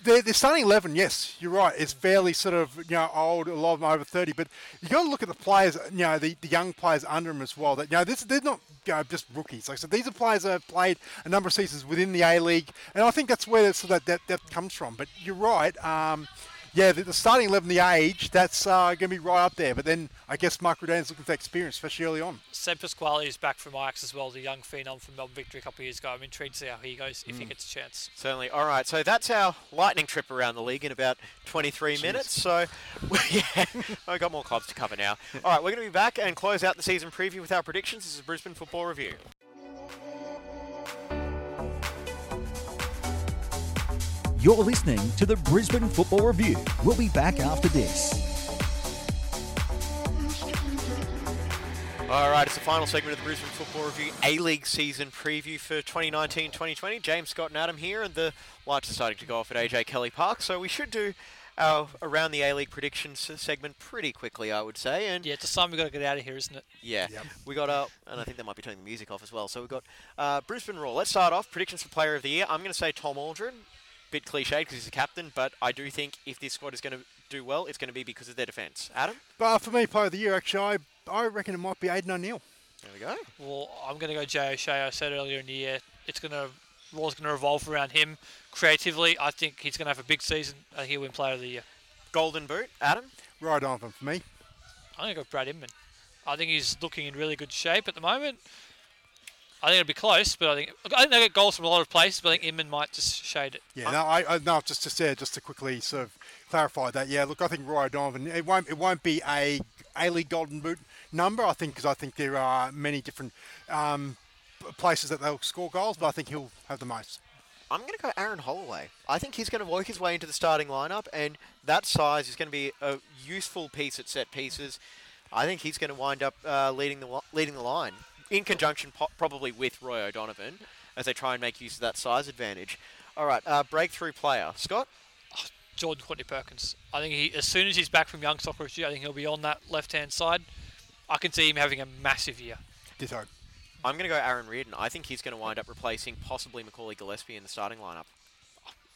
They're, they're starting 11, yes, you're right. It's fairly sort of, you know, old, a lot of them over 30. But you got to look at the players, you know, the, the young players under them as well. That, you know, this, they're not you know, just rookies. Like said, these are players that have played a number of seasons within the A League. And I think that's where that depth, depth comes from. But you're right. Um, yeah, the, the starting 11, the age, that's uh, going to be right up there. But then I guess Mark Rudan's looking for experience, especially early on. Seb Pasquali is back from Ajax as well, the young phenom from Melbourne Victory a couple of years ago. I'm intrigued to see how he goes if he Mm. gets a chance. Certainly. All right, so that's our lightning trip around the league in about 23 minutes. So, [LAUGHS] yeah, [LAUGHS] I've got more clubs to cover now. All right, we're going to be back and close out the season preview with our predictions. This is Brisbane Football Review. You're listening to the Brisbane Football Review. We'll be back after this. All right, it's the final segment of the Brisbane Football Review A-League season preview for 2019-2020. James Scott and Adam here, and the lights are starting to go off at AJ Kelly Park, so we should do our around the A-League predictions segment pretty quickly, I would say. And Yeah, it's a sign we've got to get out of here, isn't it? yeah, we got uh, and I think they might be turning the music off as well. So we've got uh, Brisbane Roar. Let's start off predictions for Player of the Year. I'm going to say Tom Aldred. Bit cliched because he's a captain, but I do think if this squad is going to do well, it's going to be because of their defence. Adam, But for me, player of the year, actually, I, I reckon it might be Aidan O'Neill. there we go. Well, I'm going to go Jay O'Shea. I said earlier in the year, it's going to Roar's going to revolve around him creatively. I think he's going to have a big season. I think he'll win Player of the Year. Golden Boot, Adam. Right on for me. I'm going to go Brad Inman. I think he's looking in really good shape at the moment. I think it'll be close, but I think I think they get goals from a lot of places, but I think Inman might just shade it. Yeah, no, I, I no, just to yeah, just to quickly sort of clarify that. Yeah, look, I think Roy Donovan. It won't it won't be a A League Golden Boot number. I think because I think there are many different um, places that they'll score goals, but I think he'll have the most. I'm going to go Aaron Holloway. I think he's going to work his way into the starting lineup, and that size is going to be a useful piece at set pieces. I think he's going to wind up uh, leading the leading the line in conjunction po- probably with Roy O'Donovan as they try and make use of that size advantage. All right, uh, breakthrough player Scott. Jordan Courtney Perkins. I think he, as soon as he's back from Young Soccer I think he'll be on that left-hand side. I can see him having a massive year. Ditto. I'm going to go Aaron Reardon. I think he's going to wind up replacing possibly Macaulay Gillespie in the starting lineup.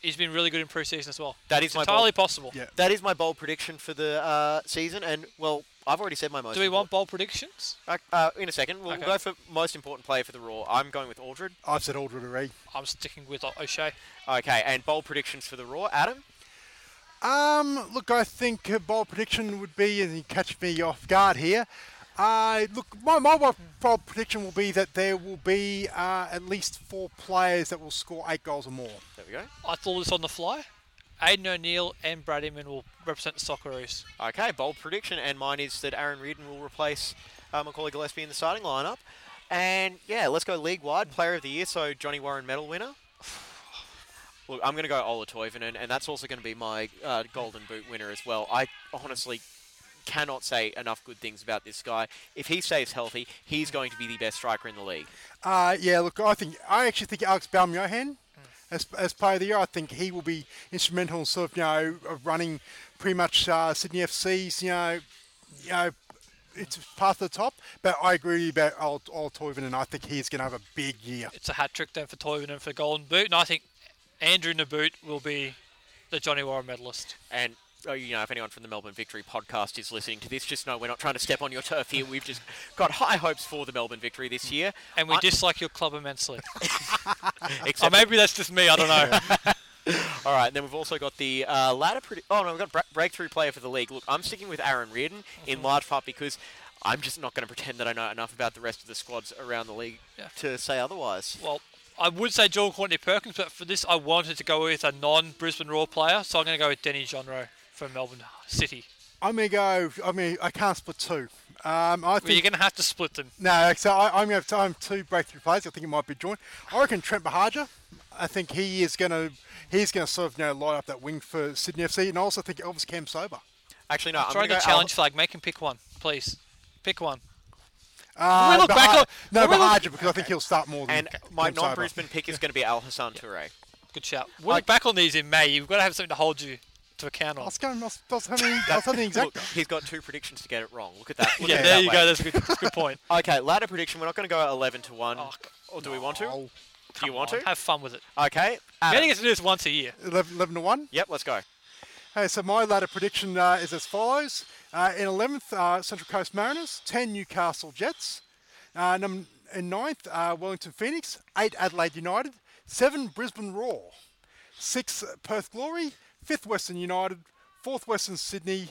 He's been really good in pre-season as well. That is It's my entirely bold, possible. Yeah. That is my bold prediction for the uh, season, and well, I've already said my most. Do we important- want bold predictions? Uh, uh, in a second, we'll Okay. go for most important player for the Roar. I'm going with Aldred. I've said Aldred already. I'm sticking with O- O'Shea. Okay, and bold predictions for the Roar. Adam. Um, look, I think a bold prediction would be, and you catch me off guard here. Uh, look, my, my bold- bold prediction will be that there will be uh, at least four players that will score eight goals or more. There we go. I thought this on the fly. Aidan O'Neill and Brad Inman will represent the Socceroos. Okay, bold prediction, and mine is that Aaron Reardon will replace uh, Macaulay Gillespie in the starting lineup. And yeah, let's go league wide player of the year. So Johnny Warren medal winner. [SIGHS] Look, I'm going to go Ola Toivonen, and that's also going to be my uh, Golden Boot winner as well. I honestly cannot say enough good things about this guy. If he stays healthy, he's going to be the best striker in the league. Uh, yeah, look, I think I actually think Alex Baumjohann as, as player of the year, I think he will be instrumental in sort of you know of running pretty much uh, Sydney FC's you know you know it's path to the top. But I agree with you about Old, Old Toivonen, and I think he's going to have a big year. It's a hat trick then for Toivonen for Golden Boot, and I think Andrew Nabbout will be the Johnny Warren medalist. And oh, you know, if anyone from the Melbourne Victory podcast is listening to this, just know we're not trying to step on your turf here. We've just got high hopes for the Melbourne Victory this year. And we I- dislike your club immensely. [LAUGHS] [LAUGHS] Except or maybe that's just me. I don't know. [LAUGHS] All right, and then we've also got the uh, ladder. Predi- oh no, we've got bra- breakthrough player for the league. Look, I'm sticking with Aaron Reardon Mm-hmm. in large part because I'm just not going to pretend that I know enough about the rest of the squads around the league Yeah. to say otherwise. well, I would say Joel Courtney Perkins, but for this, I wanted to go with a non-Brisbane Roar player, so I'm going to go with Denis Genreau from Melbourne City. I'm going to go. I mean, I can't split two. Um, I Well, you're think going to have to split them. no. So I, I'm going to have time two breakthrough players. I think it might be joint. I reckon Trent Buhagiar. I think he is going to he's going to sort of you know light up that wing for Sydney FC, and I also think Elvis Kamsoba. Actually, no, I'm Throwing going the to go challenge flag. Make him pick one, please. Pick one. Uh, we look back Baha- on- no when we look- Buhagiar because I think he'll start more than And my Kamsoba. non-Brisbane pick is going to be Al Hassan Toure. Good shout. We'll look back on these in May. You've got to have something to hold you to account I on. was going. I was, I was having, I was having the exact. Look, he's got two predictions to get it wrong. Look at that. Look Yeah, at there that you way. go. That's a good, that's a good point. [LAUGHS] Okay, ladder prediction. We're not going to go 11 to one, Oh, or do we want to? Oh, Do you want on, to? Have fun with it. Okay. We Adam. only get to do this once a year. 11, 11 to 1. Yep, let's go. Hey, so my ladder prediction uh, is as follows. Uh, in 11th, uh, Central Coast Mariners. 10, Newcastle Jets. Uh, num- in 9th, uh, Wellington Phoenix. 8, Adelaide United. 7, Brisbane Roar, 6, Perth Glory. 5th, Western United. 4th, Western Sydney.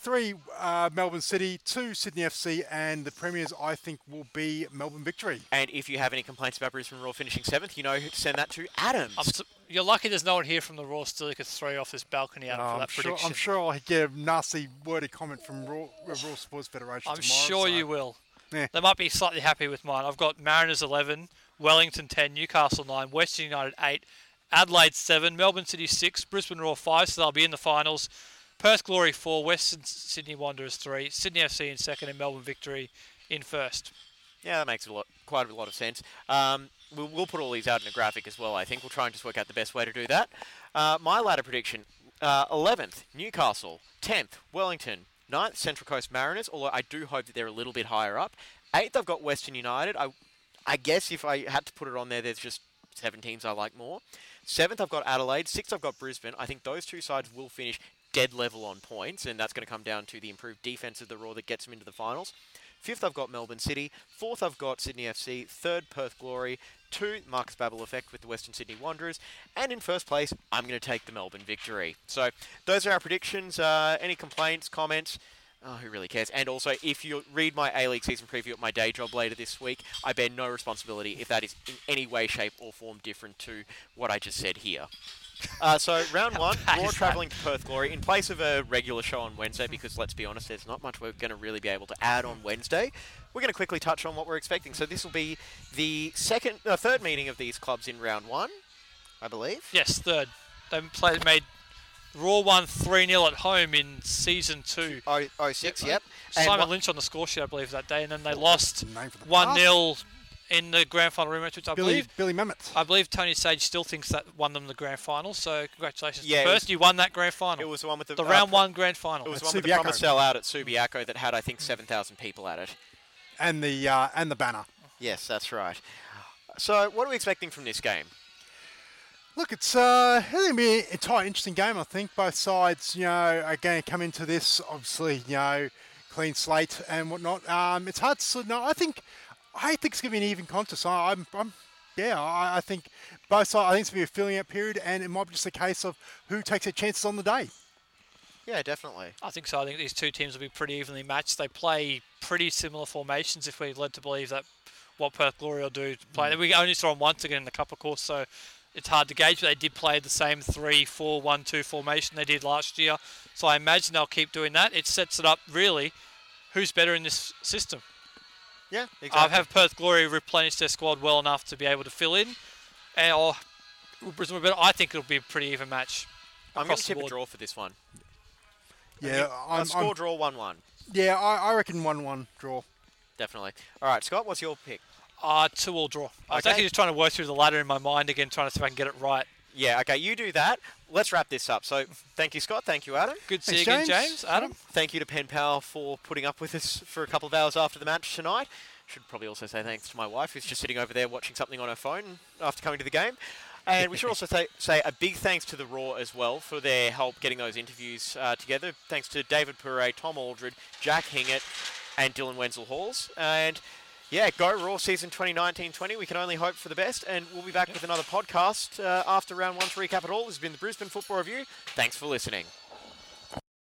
3, uh, Melbourne City. 2, Sydney FC. And the Premiers, I think, will be Melbourne Victory. And if you have any complaints about Brisbane Roar finishing seventh, you know who to send that to Adams. I'm su- you're lucky there's no one here from the Roar still who could throw you off this balcony out Oh, for I'm, that sure, prediction. I'm sure I'll get a nasty wordy comment from Roar, Roar Sports Federation tomorrow. I'm tomorrow. sure so- you will. Yeah. They might be slightly happy with mine. I've got Mariners 11, Wellington 10, Newcastle 9, Western United 8, Adelaide 7, Melbourne City 6, Brisbane Roar 5, so they'll be in the finals. Perth Glory 4, Western Sydney Wanderers 3, Sydney FC in second, and Melbourne Victory in first. Yeah, that makes a lot, quite a lot of sense. Um, we'll, we'll put all these out in a graphic as well. I think we'll try and just work out the best way to do that. Uh, my ladder prediction: uh, 11th, Newcastle; 10th, Wellington; 9th, Central Coast Mariners. Although I do hope that they're a little bit higher up. 8th, I've got Western United. I, I guess if I had to put it on there, there's just seven teams I like more. Seventh, I've got Adelaide. Sixth, I've got Brisbane. I think those two sides will finish dead level on points, and that's going to come down to the improved defense of the Roar that gets them into the finals. Fifth, I've got Melbourne City. Fourth, I've got Sydney FC. Third, Perth Glory. Two, Marcus Babbel effect with the Western Sydney Wanderers. And in first place, I'm going to take the Melbourne victory. So those are our predictions. Uh, any complaints, comments? Oh, who really cares? And also, if you read my A League season preview at my day job later this week, I bear no responsibility if that is in any way, shape, or form different to what I just said here. [LAUGHS] Uh, so round one, bad Roar travelling to Perth Glory in place of a regular show on Wednesday because let's be honest, there's not much we're going to really be able to add on Wednesday. We're going to quickly touch on what we're expecting. So this will be the second, uh, third meeting of these clubs in round one, I believe. Yes, third. They played, made Roar won 3 0 at home in season two. Oh, oh six, yep. And Simon what- Lynch on the score sheet, I believe, that day, and then they lost Name for the 1 past. 0 in the grand final rematch, which I Billy, believe. Billy Mehmet. I believe Tony Sage still thinks that won them the grand final. So congratulations Yeah, it to was- You won that grand final. It was the one with the, the uh, round pro- one grand final. It was At the one with the Subiaco. promise sellout at Subiaco that had, I think, 7,000 people at it. and the uh, and the banner. Yes, that's right. So, what are we expecting from this game? Look, it's uh, going to be an entire interesting game. I think both sides, you know, are going to come into this obviously, you know, clean slate and whatnot. Um, it's hard to know. I think, I think it's going to be an even contest. I, I'm, I'm, yeah, I, I think both sides. I think it's going to be a filling out period, and it might be just a case of who takes their chances on the day. Yeah, definitely. I think so. I think these two teams will be pretty evenly matched. They play pretty similar formations. If we're led to believe that what Perth Glory will do, play. We only saw them once again in the Cup, of course, so it's hard to gauge. But they did play the same three-four-one-two formation they did last year, so I imagine they'll keep doing that. It sets it up really. Who's better in this system? Yeah, exactly. I exactly. have Perth Glory replenish their squad well enough to be able to fill in, and or Brisbane. But I think it'll be a pretty even match. I'm going across to the tip a draw for this one. Yeah, A I'm, score I'm- draw 1 1. yeah, I, I reckon one-one draw. Definitely. All right, Scott, what's your pick? Uh, two all draw. I was Okay. actually just trying to work through the ladder in my mind again, trying to see if I can get it right. Yeah, okay, you do that. Let's wrap this up. So, thank you, Scott. Thank you, Adam. Good to see you again, James. James. Adam. Thank you to Pen Pal for putting up with us for a couple of hours after the match tonight. Should probably also say thanks to my wife, who's just sitting over there watching something on her phone after coming to the game. And we should also say, say a big thanks to the Roar as well for their help getting those interviews uh, together. Thanks to David Pourre, Tom Aldred, Jack Hingert, and Dylan Wenzel Halls. And yeah, go Roar season 2019-20. We can only hope for the best, and we'll be back with another podcast uh, after round one to recap it all. This has been the Brisbane Football Review. Thanks for listening.